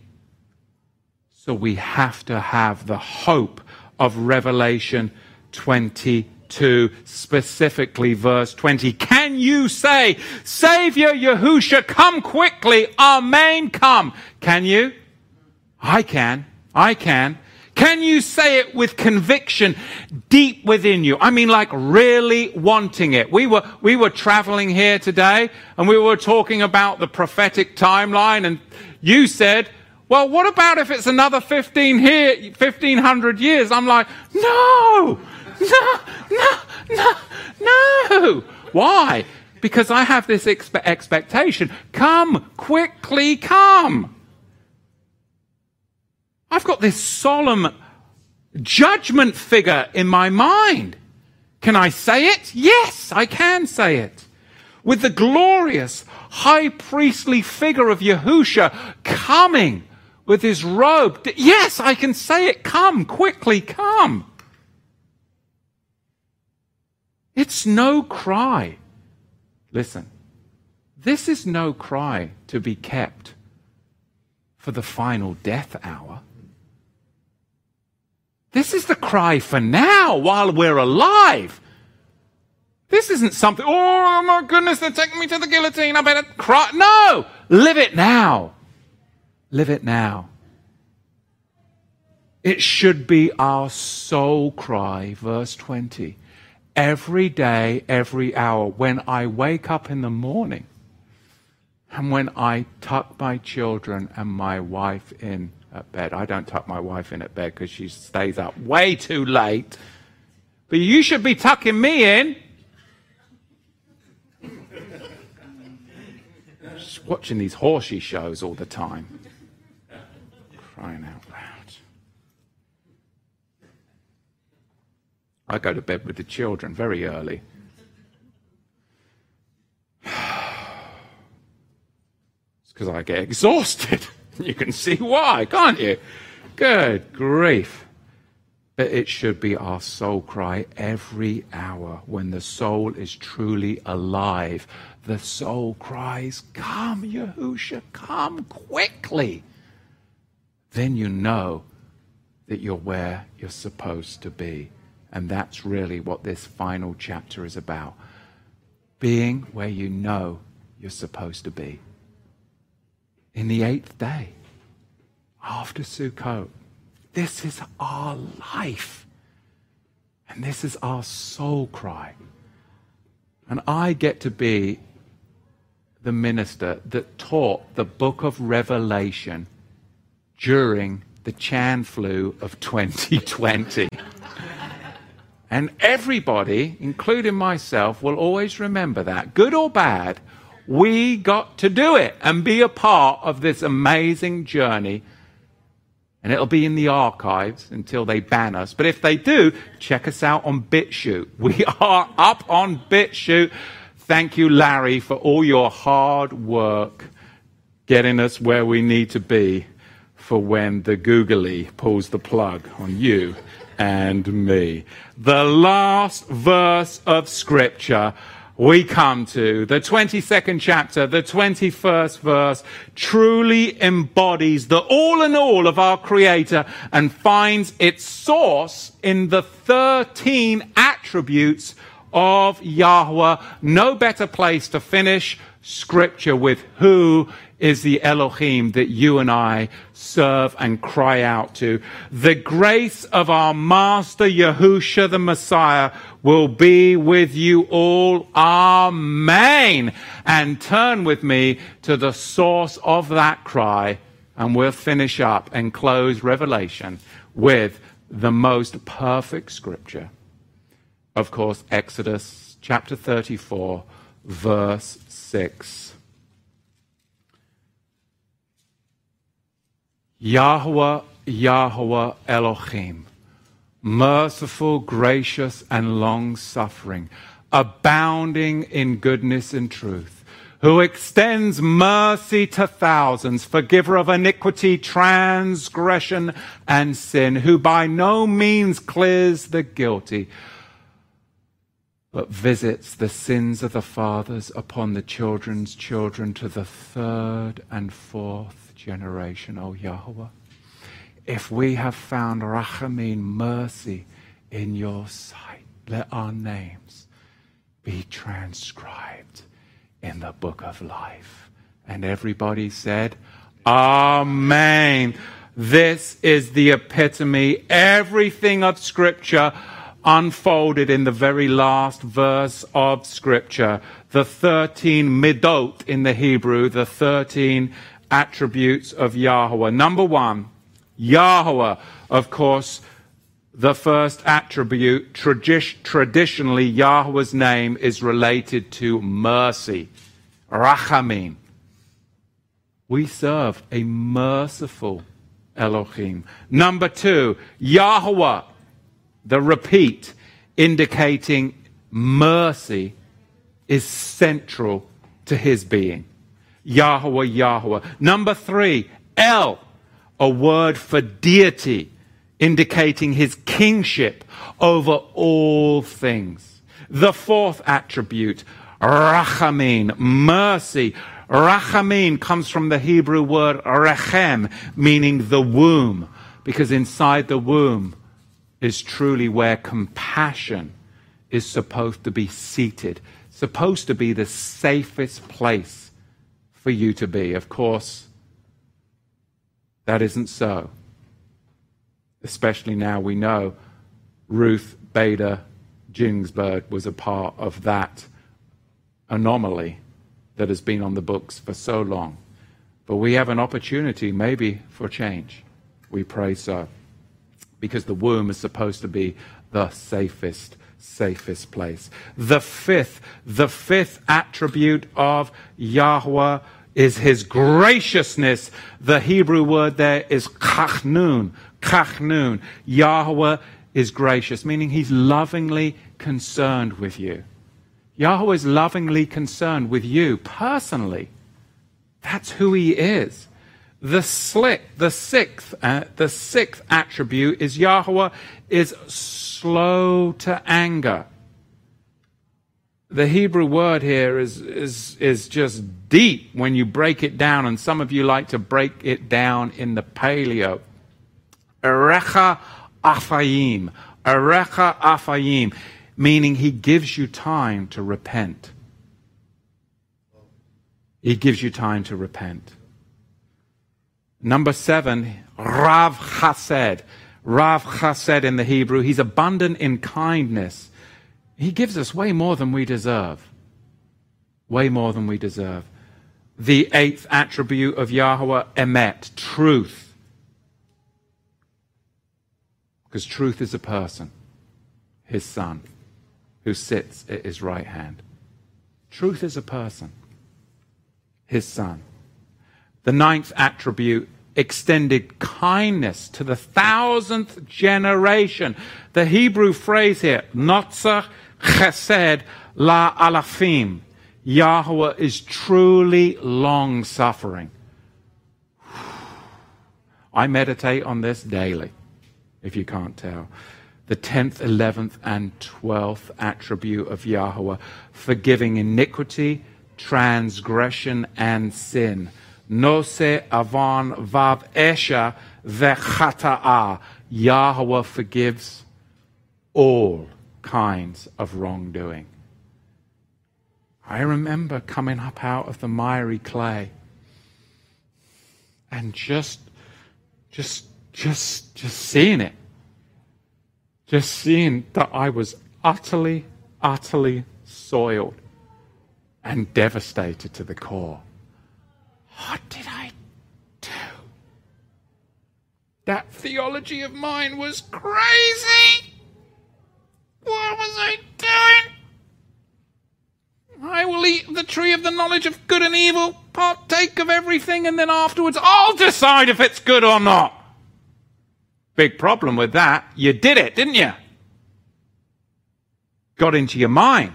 So we have to have the hope of Revelation 22. specifically verse 20. Can you say, Savior Yahusha, come quickly, Amen, come? Can you? I can. I can. Can you say it with conviction deep within you? I mean, like really wanting it. We were, we were traveling here today and we were talking about the prophetic timeline and you said, well, what about if it's another 15 here, 1500 years? I'm like, no, no, no, no, no. Why? Because I have this expe- expectation. Come, quickly come. I've got this solemn judgment figure in my mind. Can I say it? Yes, I can say it. With the glorious high priestly figure of Yahusha coming with his robe. Yes, I can say it. Come, quickly, come. It's no cry. Listen, this is no cry to be kept for the final death hour. This is the cry for now while we're alive. This isn't something, oh, oh my goodness, they're taking me to the guillotine. I better cry. No, live it now. Live it now. It should be our soul cry, verse 20 every day, every hour, when I wake up in the morning and when I tuck my children and my wife in at bed. I don't tuck my wife in at bed because she stays up way too late. But you should be tucking me in. Just watching these horsey shows all the time. Crying out loud. I go to bed with the children very early. it's because I get exhausted. you can see why, can't you? Good grief. But it should be our soul cry every hour when the soul is truly alive. The soul cries, Come, Yahusha, come quickly. Then you know that you're where you're supposed to be. And that's really what this final chapter is about being where you know you're supposed to be. In the eighth day, after Sukkot, this is our life. And this is our soul cry. And I get to be the minister that taught the book of Revelation during the Chan flu of 2020. And everybody, including myself, will always remember that. Good or bad, we got to do it and be a part of this amazing journey. And it'll be in the archives until they ban us. But if they do, check us out on BitChute. We are up on BitChute. Thank you, Larry, for all your hard work getting us where we need to be for when the googly pulls the plug on you and me. The last verse of Scripture we come to, the 22nd chapter, the 21st verse, truly embodies the all in all of our Creator and finds its source in the 13 attributes of Yahweh. No better place to finish Scripture with who is the Elohim that you and I serve and cry out to. The grace of our Master Yahusha the Messiah will be with you all. Amen. And turn with me to the source of that cry and we'll finish up and close Revelation with the most perfect scripture. Of course, Exodus chapter 34, verse 6. Yahweh, Yahweh Elohim, merciful, gracious, and long suffering, abounding in goodness and truth, who extends mercy to thousands, forgiver of iniquity, transgression, and sin, who by no means clears the guilty, but visits the sins of the fathers upon the children's children to the third and fourth generation, O Yahweh. If we have found rachamim, mercy in your sight, let our names be transcribed in the book of life. And everybody said, Amen. This is the epitome. Everything of Scripture unfolded in the very last verse of Scripture. The 13 midot in the Hebrew, the 13 attributes of Yahweh. Number one, Yahweh, of course, the first attribute, tradi- traditionally, Yahweh's name is related to mercy, rachamim. We serve a merciful Elohim. Number two, Yahweh, the repeat, indicating mercy, is central to his being. Yahweh, Yahweh. Number three, El, a word for deity, indicating his kingship over all things. The fourth attribute, Rachamim, mercy. Rachamim comes from the Hebrew word rechem, meaning the womb, because inside the womb is truly where compassion is supposed to be seated, supposed to be the safest place for you to be. Of course, that isn't so. Especially now we know Ruth Bader Ginsburg was a part of that anomaly that has been on the books for so long. But we have an opportunity, maybe, for change. We pray so. Because the womb is supposed to be the safest, safest place. The fifth, the fifth attribute of Yahweh is his graciousness. The Hebrew word there is kachnun. Kachnun. Yahweh is gracious, meaning he's lovingly concerned with you. Yahweh is lovingly concerned with you personally. That's who he is. The slick, the sixth, uh, the sixth attribute is Yahweh is slow to anger. The Hebrew word here is, is, is just deep when you break it down, and some of you like to break it down in the paleo. Erecha afayim. Erecha afayim meaning he gives you time to repent. He gives you time to repent. Number seven, Rav Chesed. Rav Chesed in the Hebrew, he's abundant in kindness. He gives us way more than we deserve. Way more than we deserve. The eighth attribute of Yahweh, Emet, truth. Because truth is a person, his son who sits at his right hand. Truth is a person, his son. The ninth attribute, extended kindness to the thousandth generation. The Hebrew phrase here, Notzach Chesed La Alafim. Yahweh is truly long suffering. I meditate on this daily, if you can't tell the 10th, 11th, and 12th attribute of Yahweh, forgiving iniquity, transgression, and sin. Nose avan vav esha vechata'a. Yahweh forgives all kinds of wrongdoing. I remember coming up out of the miry clay and just, just, just, just seeing it just seeing that I was utterly, utterly soiled and devastated to the core. What did I do? That theology of mine was crazy. What was I doing? I will eat the tree of the knowledge of good and evil, partake of everything, and then afterwards I'll decide if it's good or not. Big problem with that. You did it, didn't you? Got into your mind.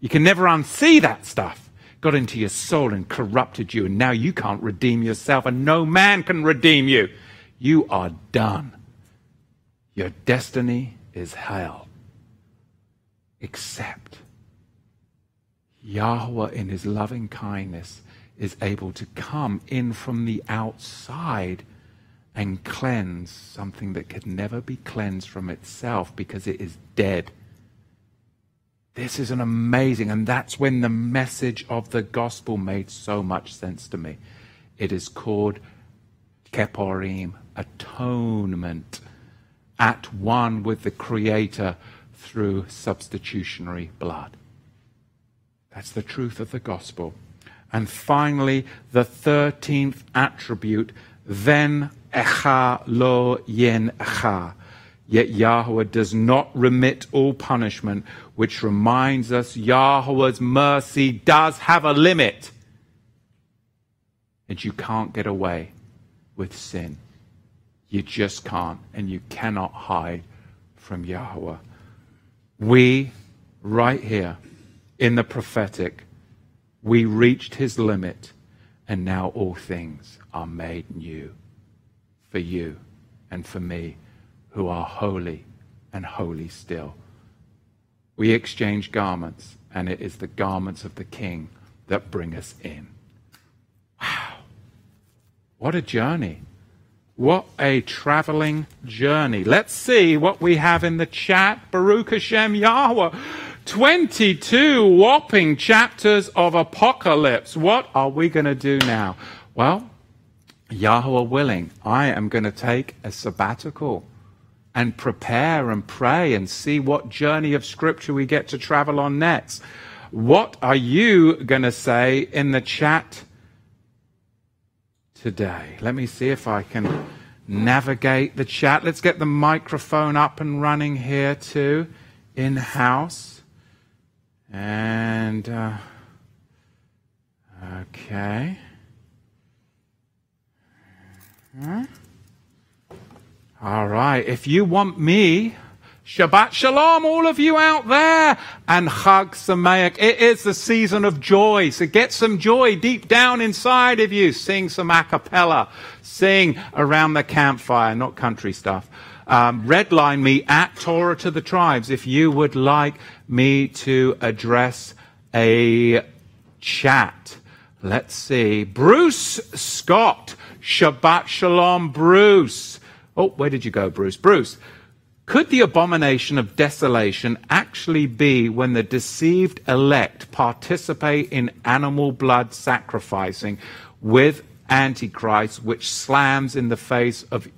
You can never unsee that stuff. Got into your soul and corrupted you, and now you can't redeem yourself, and no man can redeem you. You are done. Your destiny is hell. Except Yahweh, in his loving kindness, is able to come in from the outside and cleanse something that could never be cleansed from itself because it is dead. This is an amazing, and that's when the message of the gospel made so much sense to me. It is called Keporim, atonement, at one with the Creator through substitutionary blood. That's the truth of the gospel. And finally, the 13th attribute, then echa lo yen echa. Yet Yahweh does not remit all punishment, which reminds us Yahweh's mercy does have a limit. And you can't get away with sin. You just can't, and you cannot hide from Yahweh. We, right here in the prophetic, we reached his limit, and now all things are made new for you and for me who are holy and holy still. We exchange garments, and it is the garments of the King that bring us in. Wow. What a journey. What a traveling journey. Let's see what we have in the chat. Baruch Hashem Yahweh. 22 whopping chapters of Apocalypse. What are we going to do now? Well, Yahweh willing, I am going to take a sabbatical and prepare and pray and see what journey of Scripture we get to travel on next. What are you going to say in the chat today? Let me see if I can navigate the chat. Let's get the microphone up and running here too, in house. And, uh, okay. Huh? All right. If you want me, Shabbat Shalom, all of you out there, and Chag Sameach. It is the season of joy. So get some joy deep down inside of you. Sing some a cappella. Sing around the campfire, not country stuff. Um, redline me at Torah to the tribes if you would like me to address a chat. Let's see. Bruce Scott. Shabbat Shalom, Bruce. Oh, where did you go, Bruce? Bruce, could the abomination of desolation actually be when the deceived elect participate in animal blood sacrificing with Antichrist, which slams in the face of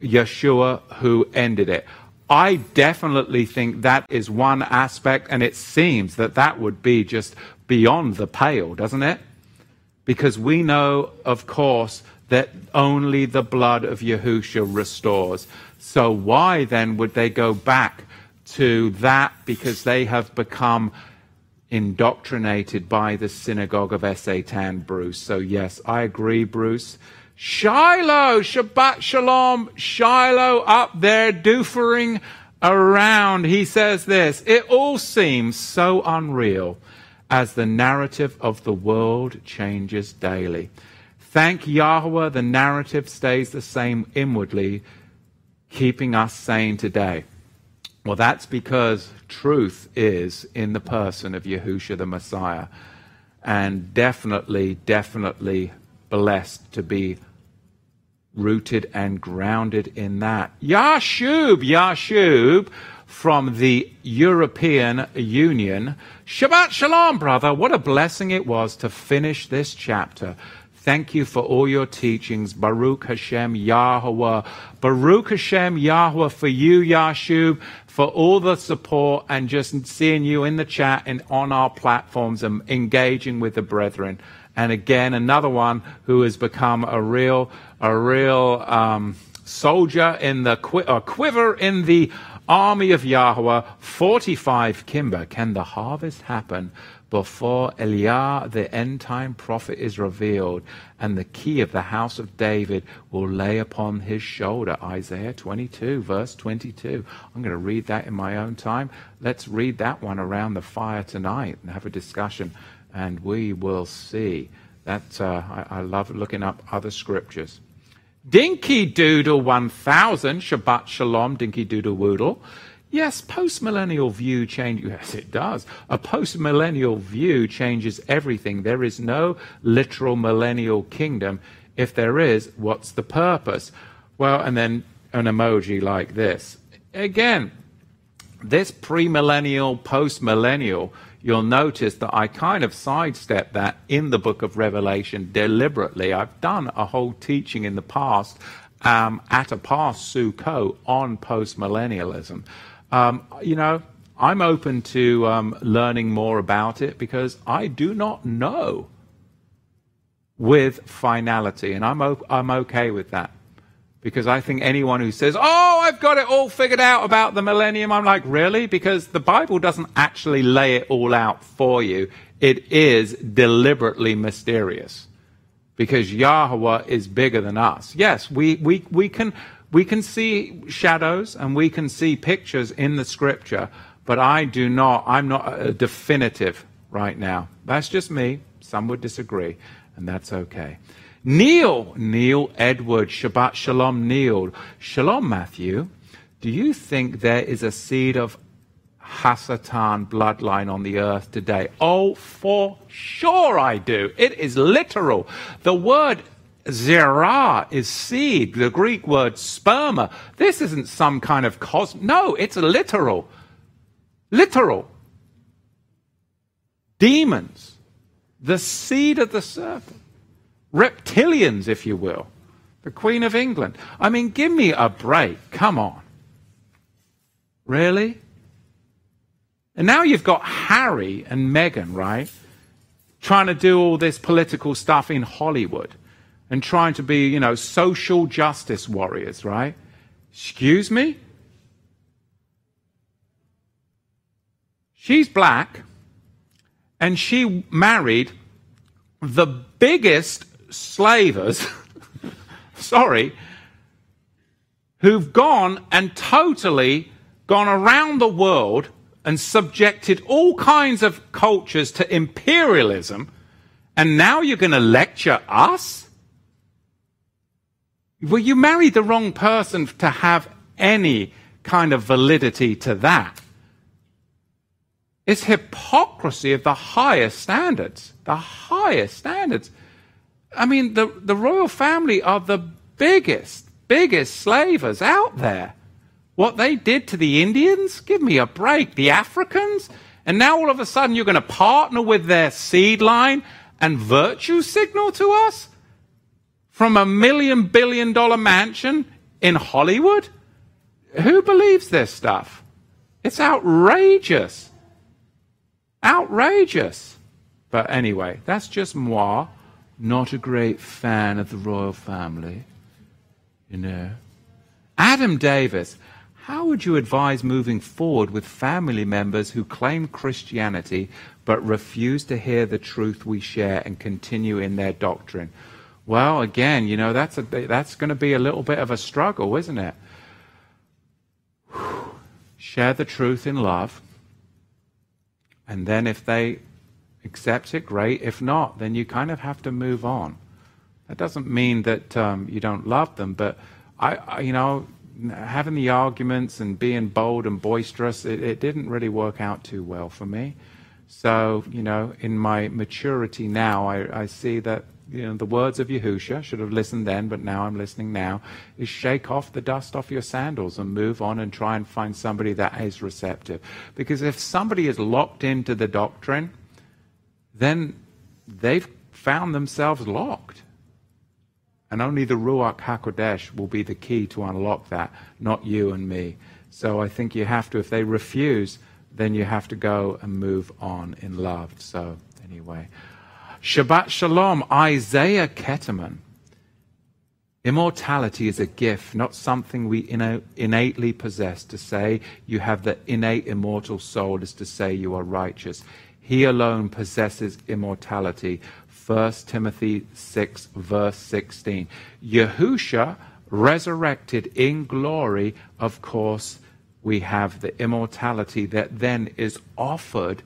Yeshua who ended it? I definitely think that is one aspect, and it seems that that would be just beyond the pale, doesn't it? Because we know, of course, that only the blood of Yahusha restores. So why then would they go back to that because they have become indoctrinated by the synagogue of Satan, Bruce? So yes, I agree, Bruce. Shiloh, Shabbat Shalom, Shiloh up there doofering around. He says this, it all seems so unreal as the narrative of the world changes daily. Thank Yahweh, the narrative stays the same inwardly, keeping us sane today. Well, that's because truth is in the person of Yahusha the Messiah. And definitely, definitely blessed to be rooted and grounded in that. Yashub, Yashub from the European Union. Shabbat Shalom, brother. What a blessing it was to finish this chapter. Thank you for all your teachings. Baruch Hashem Yahweh. Baruch Hashem Yahweh for you, Yashub, for all the support and just seeing you in the chat and on our platforms and engaging with the brethren. And again, another one who has become a real, a real um, soldier in the qu- quiver in the army of Yahweh. 45 Kimber. Can the harvest happen? Before Eliah, the end time prophet, is revealed, and the key of the house of David will lay upon his shoulder. Isaiah 22, verse 22. I'm going to read that in my own time. Let's read that one around the fire tonight and have a discussion, and we will see. That uh, I, I love looking up other scriptures. Dinky Doodle 1000, Shabbat Shalom, Dinky Doodle Woodle. Yes, post-millennial view change. Yes, it does. A post-millennial view changes everything. There is no literal millennial kingdom. If there is, what's the purpose? Well, and then an emoji like this. Again, This premillennial, postmillennial, you'll notice that I kind of sidestep that in the book of Revelation deliberately. I've done a whole teaching in the past um, at a past Sukkot on postmillennialism. Um, you know, I'm open to um, learning more about it because I do not know with finality, and I'm, I'm okay with that. Because I think anyone who says, Oh, I've got it all figured out about the millennium, I'm like, Really? Because the Bible doesn't actually lay it all out for you. It is deliberately mysterious. Because Yahweh is bigger than us. Yes, we, we, we, can, we can see shadows and we can see pictures in the scripture, but I do not, I'm not definitive right now. That's just me. Some would disagree, and that's okay. Neil, Neil Edward, Shabbat Shalom Neil. Shalom, Matthew. Do you think there is a seed of Hasatan bloodline on the earth today? Oh, for sure I do. It is literal. The word zera is seed, the Greek word sperma. This isn't some kind of cos. No, it's literal. Literal. Demons. The seed of the serpent reptilians, if you will. The Queen of England. I mean, give me a break. Come on. Really? And now you've got Harry and Meghan, right? Trying to do all this political stuff in Hollywood and trying to be, you know, social justice warriors, right? Excuse me? She's black and she married the biggest slavers, sorry, who've gone and totally gone around the world and subjected all kinds of cultures to imperialism, and now you're going to lecture us? Well, you married the wrong person to have any kind of validity to that. It's hypocrisy of the highest standards. The highest standards. I mean, the, the royal family are the biggest, biggest slavers out there. What they did to the Indians? Give me a break. The Africans? And now all of a sudden you're going to partner with their seed line and virtue signal to us? From a million billion dollar mansion in Hollywood? Who believes this stuff? It's outrageous. Outrageous. But anyway, that's just moi not a great fan of the royal family, you know. Adam Davis, how would you advise moving forward with family members who claim Christianity but refuse to hear the truth we share and continue in their doctrine? Well, again, you know, that's, that's going to be a little bit of a struggle, isn't it? Share the truth in love. And then if they accept it, great. If not, then you kind of have to move on. That doesn't mean that um, you don't love them, but I, I, you know, having the arguments and being bold and boisterous, it, it didn't really work out too well for me. So, you know, in my maturity now, I, I see that you know, the words of Yahusha, should have listened then, but now I'm listening now, is shake off the dust off your sandals and move on and try and find somebody that is receptive. Because if somebody is locked into the doctrine, then they've found themselves locked. And only the Ruach HaKodesh will be the key to unlock that, not you and me. So I think you have to, if they refuse, then you have to go and move on in love. So, anyway. Shabbat Shalom, Isaiah Ketterman. Immortality is a gift, not something we innately possess. To say you have the innate immortal soul is to say you are righteous. He alone possesses immortality. 1 Timothy 6, verse 16. Yahusha, resurrected in glory, of course, we have the immortality that then is offered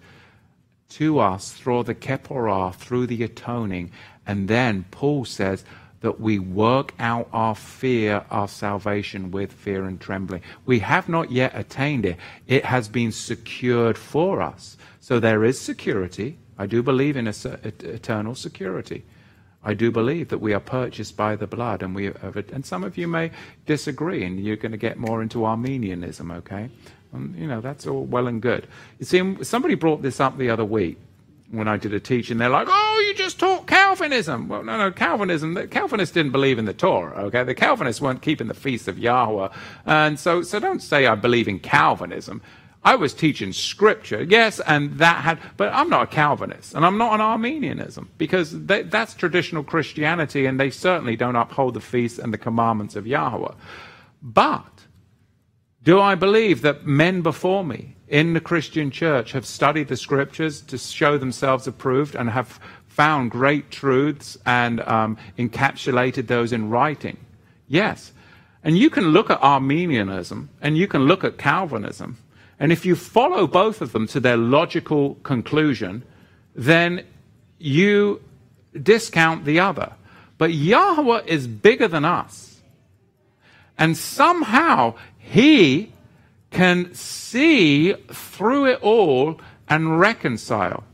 to us through the Keporah, through the atoning. And then Paul says that we work out our fear, our salvation with fear and trembling. We have not yet attained it, it has been secured for us. So there is security. I do believe in eternal security. I do believe that we are purchased by the blood, and we have, and some of you may disagree, and you're going to get more into Arminianism, okay? And, you know, that's all well and good. You see, somebody brought this up the other week when I did a teaching. They're like, oh, you just taught Calvinism. Well, no, no, Calvinism, the Calvinists didn't believe in the Torah, okay? The Calvinists weren't keeping the feast of Yahweh. And so, so don't say I believe in Calvinism. I was teaching scripture, yes, and that had, but I'm not a Calvinist, and I'm not an Arminianism, because they, that's traditional Christianity, and they certainly don't uphold the feasts and the commandments of Yahweh. But do I believe that men before me in the Christian church have studied the scriptures to show themselves approved and have found great truths and um, encapsulated those in writing? Yes. And you can look at Arminianism and you can look at Calvinism and if you follow both of them to their logical conclusion, then you discount the other. But Yahweh is bigger than us. And somehow he can see through it all and reconcile.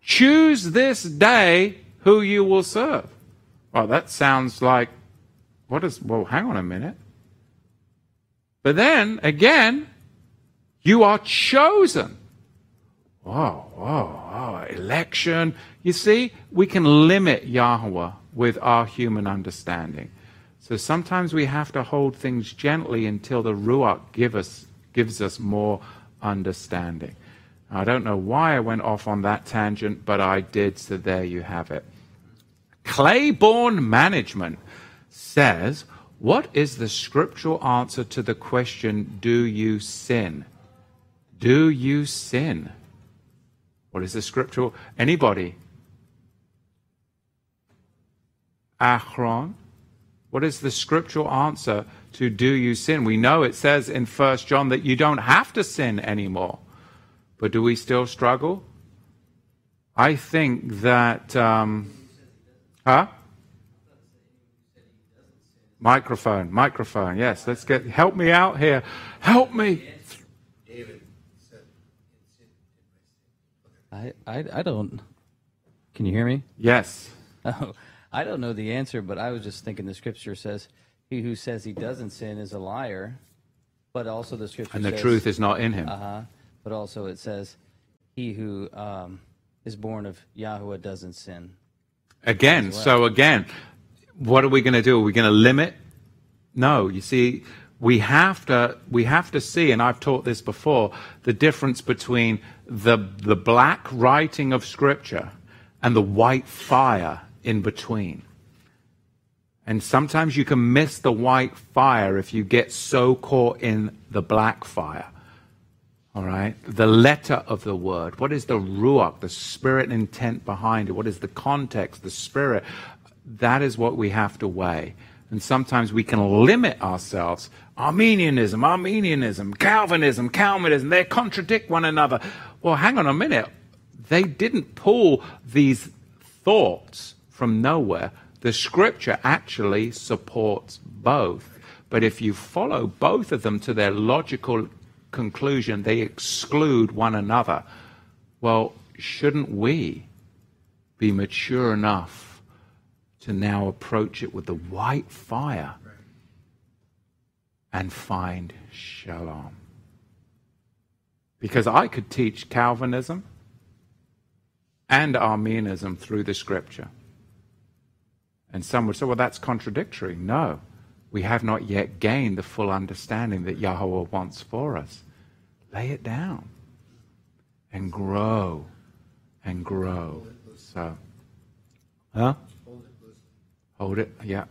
Choose this day who you will serve. Well, that sounds like, what is, well, hang on a minute. But then again, you are chosen. Whoa, whoa, whoa. Election. You see, we can limit Yahweh with our human understanding. So sometimes we have to hold things gently until the Ruach give us, gives us more understanding. I don't know why I went off on that tangent, but I did, so there you have it. Claiborne Management says, What is the scriptural answer to the question, Do you sin? Do you sin? What is the scriptural? Anybody? Achron? What is the scriptural answer to do you sin? We know it says in 1 John that you don't have to sin anymore. But do we still struggle? I think that. Um, huh? Microphone, microphone. Yes, let's get. Help me out here. Help me. I, I, I don't. Can you hear me? Yes. Oh, I don't know the answer, but I was just thinking the scripture says, "He who says he doesn't sin is a liar," but also the scripture and the says, truth is not in him. Uh huh. But also it says, "He who um, is born of Yahweh doesn't sin." Again, well. so again, what are we going to do? Are we going to limit? No. You see, we have to we have to see, and I've taught this before, the difference between the the black writing of Scripture and the white fire in between. And sometimes you can miss the white fire if you get so caught in the black fire. All right? The letter of the word. What is the ruach, the spirit intent behind it? What is the context, the spirit? That is what we have to weigh. And sometimes we can limit ourselves. Arminianism, Arminianism, Calvinism, Calvinism, they contradict one another. Well, hang on a minute. They didn't pull these thoughts from nowhere. The scripture actually supports both. But if you follow both of them to their logical conclusion, they exclude one another. Well, shouldn't we be mature enough to now approach it with the white fire and find shalom. Because I could teach Calvinism and Arminianism through the scripture. And some would say, well, that's contradictory. No, we have not yet gained the full understanding that Yahweh wants for us. Lay it down and grow and grow. So, huh? Hold it, yeah.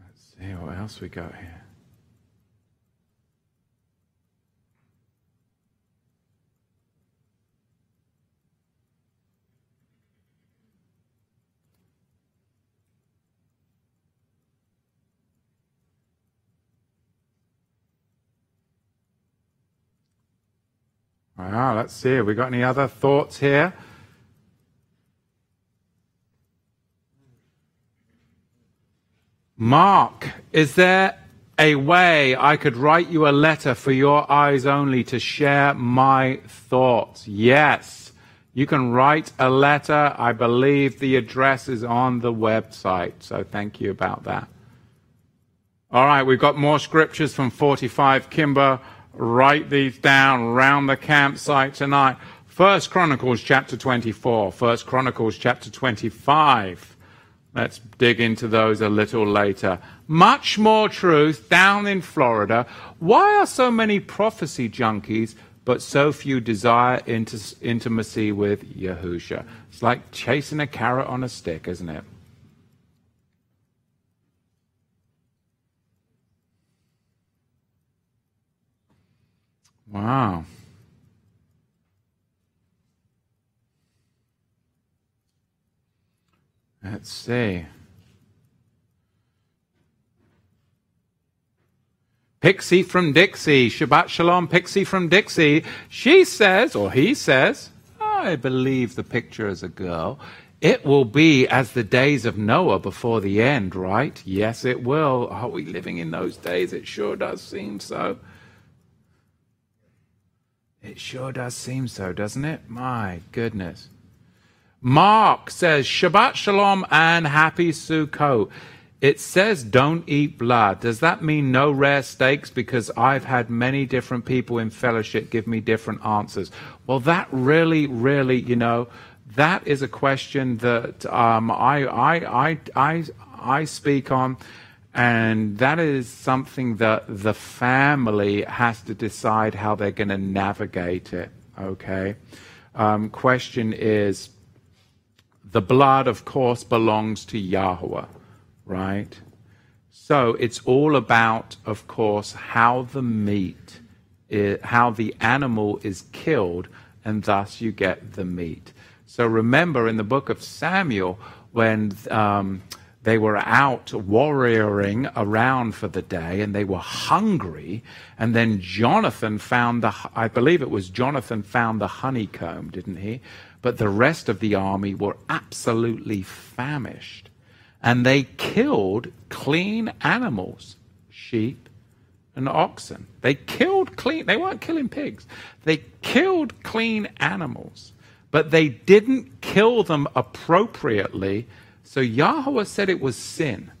Let's see what else we got here. Wow, let's see. Have we got any other thoughts here? Mark, is there a way I could write you a letter for your eyes only to share my thoughts? Yes. You can write a letter. I believe the address is on the website. So thank you about that. All right, we've got more scriptures from 45. Kimber, write these down round the campsite tonight. First Chronicles chapter 24, First Chronicles chapter 25. Let's dig into those a little later. Much more truth down in Florida. Why are so many prophecy junkies, but so few desire intimacy with Yahusha? It's like chasing a carrot on a stick, isn't it? Wow. Let's see. Pixie from Dixie, Shabbat Shalom, Pixie from Dixie. She says, or he says, I believe the picture is a girl. It will be as the days of Noah before the end, right? Yes, it will. Are we living in those days? It sure does seem so. It sure does seem so, doesn't it? My goodness. Mark says, Shabbat Shalom and Happy Sukkot. It says don't eat blood. Does that mean no rare steaks? Because I've had many different people in fellowship give me different answers. Well, that really, really, you know, that is a question that um, I, I, I, I, I speak on. And that is something that the family has to decide how they're going to navigate it. Okay. Um, question is the blood, of course, belongs to Yahweh, right? So it's all about, of course, how the meat, is, how the animal is killed, and thus you get the meat. So remember in the book of Samuel, when um, they were out warrioring around for the day and they were hungry. And then Jonathan found the, I believe it was Jonathan found the honeycomb, didn't he? But the rest of the army were absolutely famished. And they killed clean animals, sheep and oxen. They killed clean, they weren't killing pigs. They killed clean animals, but they didn't kill them appropriately so Yahweh said it was sin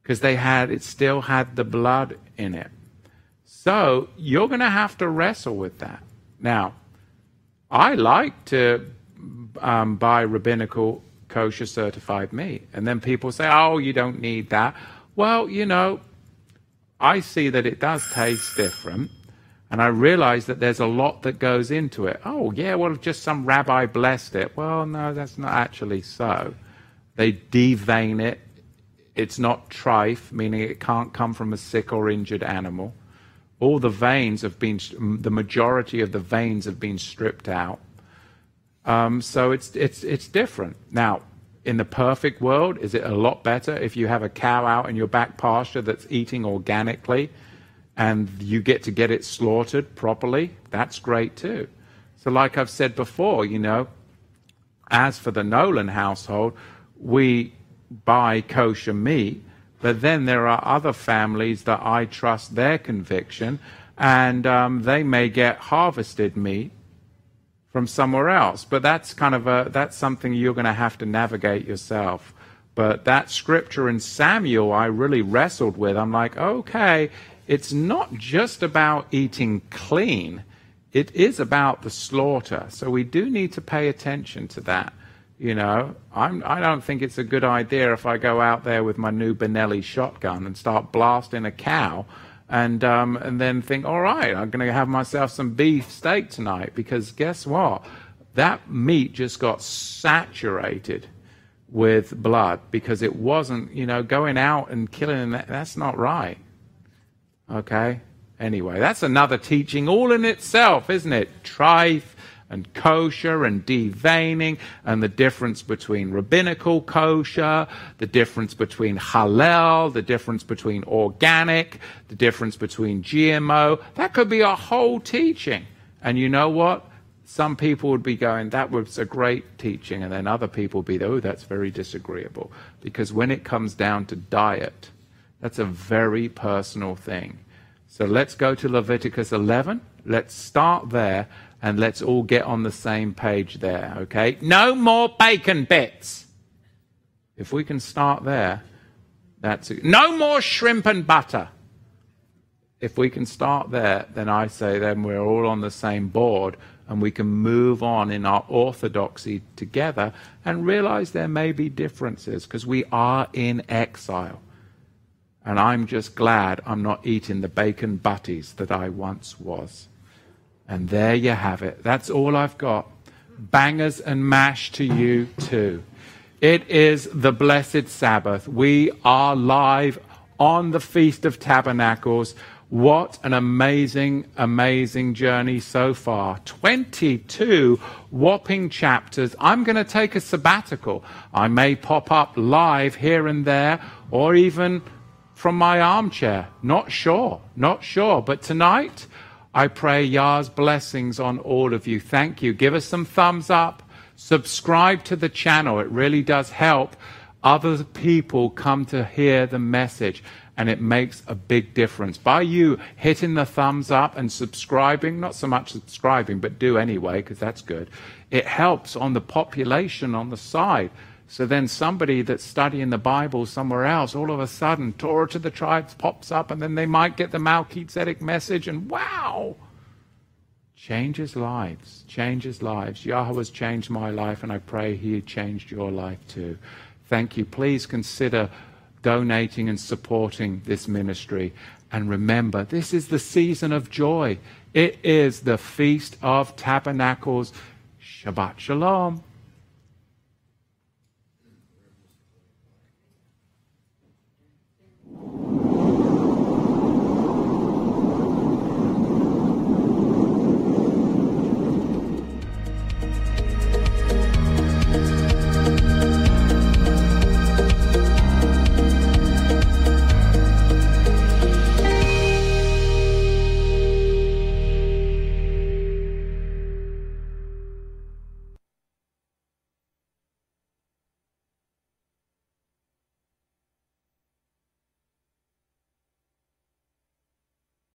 because they had it still had the blood in it. So you're going to have to wrestle with that. Now, I like to um, buy rabbinical kosher certified meat, and then people say, "Oh, you don't need that." Well, you know, I see that it does taste different. And I realize that there's a lot that goes into it. Oh, yeah, well, just some rabbi blessed it. Well, no, that's not actually so. They devein it. It's not trife, meaning it can't come from a sick or injured animal. All the veins have been, the majority of the veins have been stripped out. Um, so it's, it's, it's different. Now, in the perfect world, is it a lot better if you have a cow out in your back pasture that's eating organically and you get to get it slaughtered properly? That's great too. So, like I've said before, you know, as for the Nolan household, we buy kosher meat, but then there are other families that I trust their conviction, and um, they may get harvested meat from somewhere else. But that's kind of a that's something you're going to have to navigate yourself. But that scripture in Samuel, I really wrestled with. I'm like, okay, it's not just about eating clean. It is about the slaughter. So we do need to pay attention to that. You know, I'm, I don't think it's a good idea if I go out there with my new Benelli shotgun and start blasting a cow and, um, and then think, all right, I'm going to have myself some beef steak tonight because guess what? That meat just got saturated with blood because it wasn't, you know, going out and killing that, that's not right. Okay? Anyway, that's another teaching all in itself, isn't it? Trife and kosher and deveining and the difference between rabbinical kosher, the difference between halal, the difference between organic, the difference between GMO. That could be a whole teaching. And you know what? Some people would be going, that was a great teaching. And then other people would be, oh, that's very disagreeable. Because when it comes down to diet, that's a very personal thing. So let's go to Leviticus 11. Let's start there and let's all get on the same page there, okay? No more bacon bits. If we can start there, That's it. No more shrimp and butter. If we can start there, then I say then we're all on the same board and we can move on in our orthodoxy together and realize there may be differences because we are in exile. And I'm just glad I'm not eating the bacon butties that I once was. And there you have it. That's all I've got. Bangers and mash to you too. It is the blessed Sabbath. We are live on the Feast of Tabernacles. What an amazing, amazing journey so far. 22 whopping chapters. I'm going to take a sabbatical. I may pop up live here and there or even from my armchair. Not sure, not sure. But tonight, I pray Yah's blessings on all of you. Thank you. Give us some thumbs up. Subscribe to the channel. It really does help other people come to hear the message. And it makes a big difference. By you hitting the thumbs up and subscribing, not so much subscribing, but do anyway, because that's good, it helps on the population on the side. So then somebody that's studying the Bible somewhere else, all of a sudden, Torah to the tribes pops up, and then they might get the Melchizedek message, and wow! Changes lives, changes lives. Yahweh has changed my life, and I pray He changed your life too. Thank you. Please consider donating and supporting this ministry. And remember, this is the season of joy. It is the Feast of Tabernacles. Shabbat Shalom.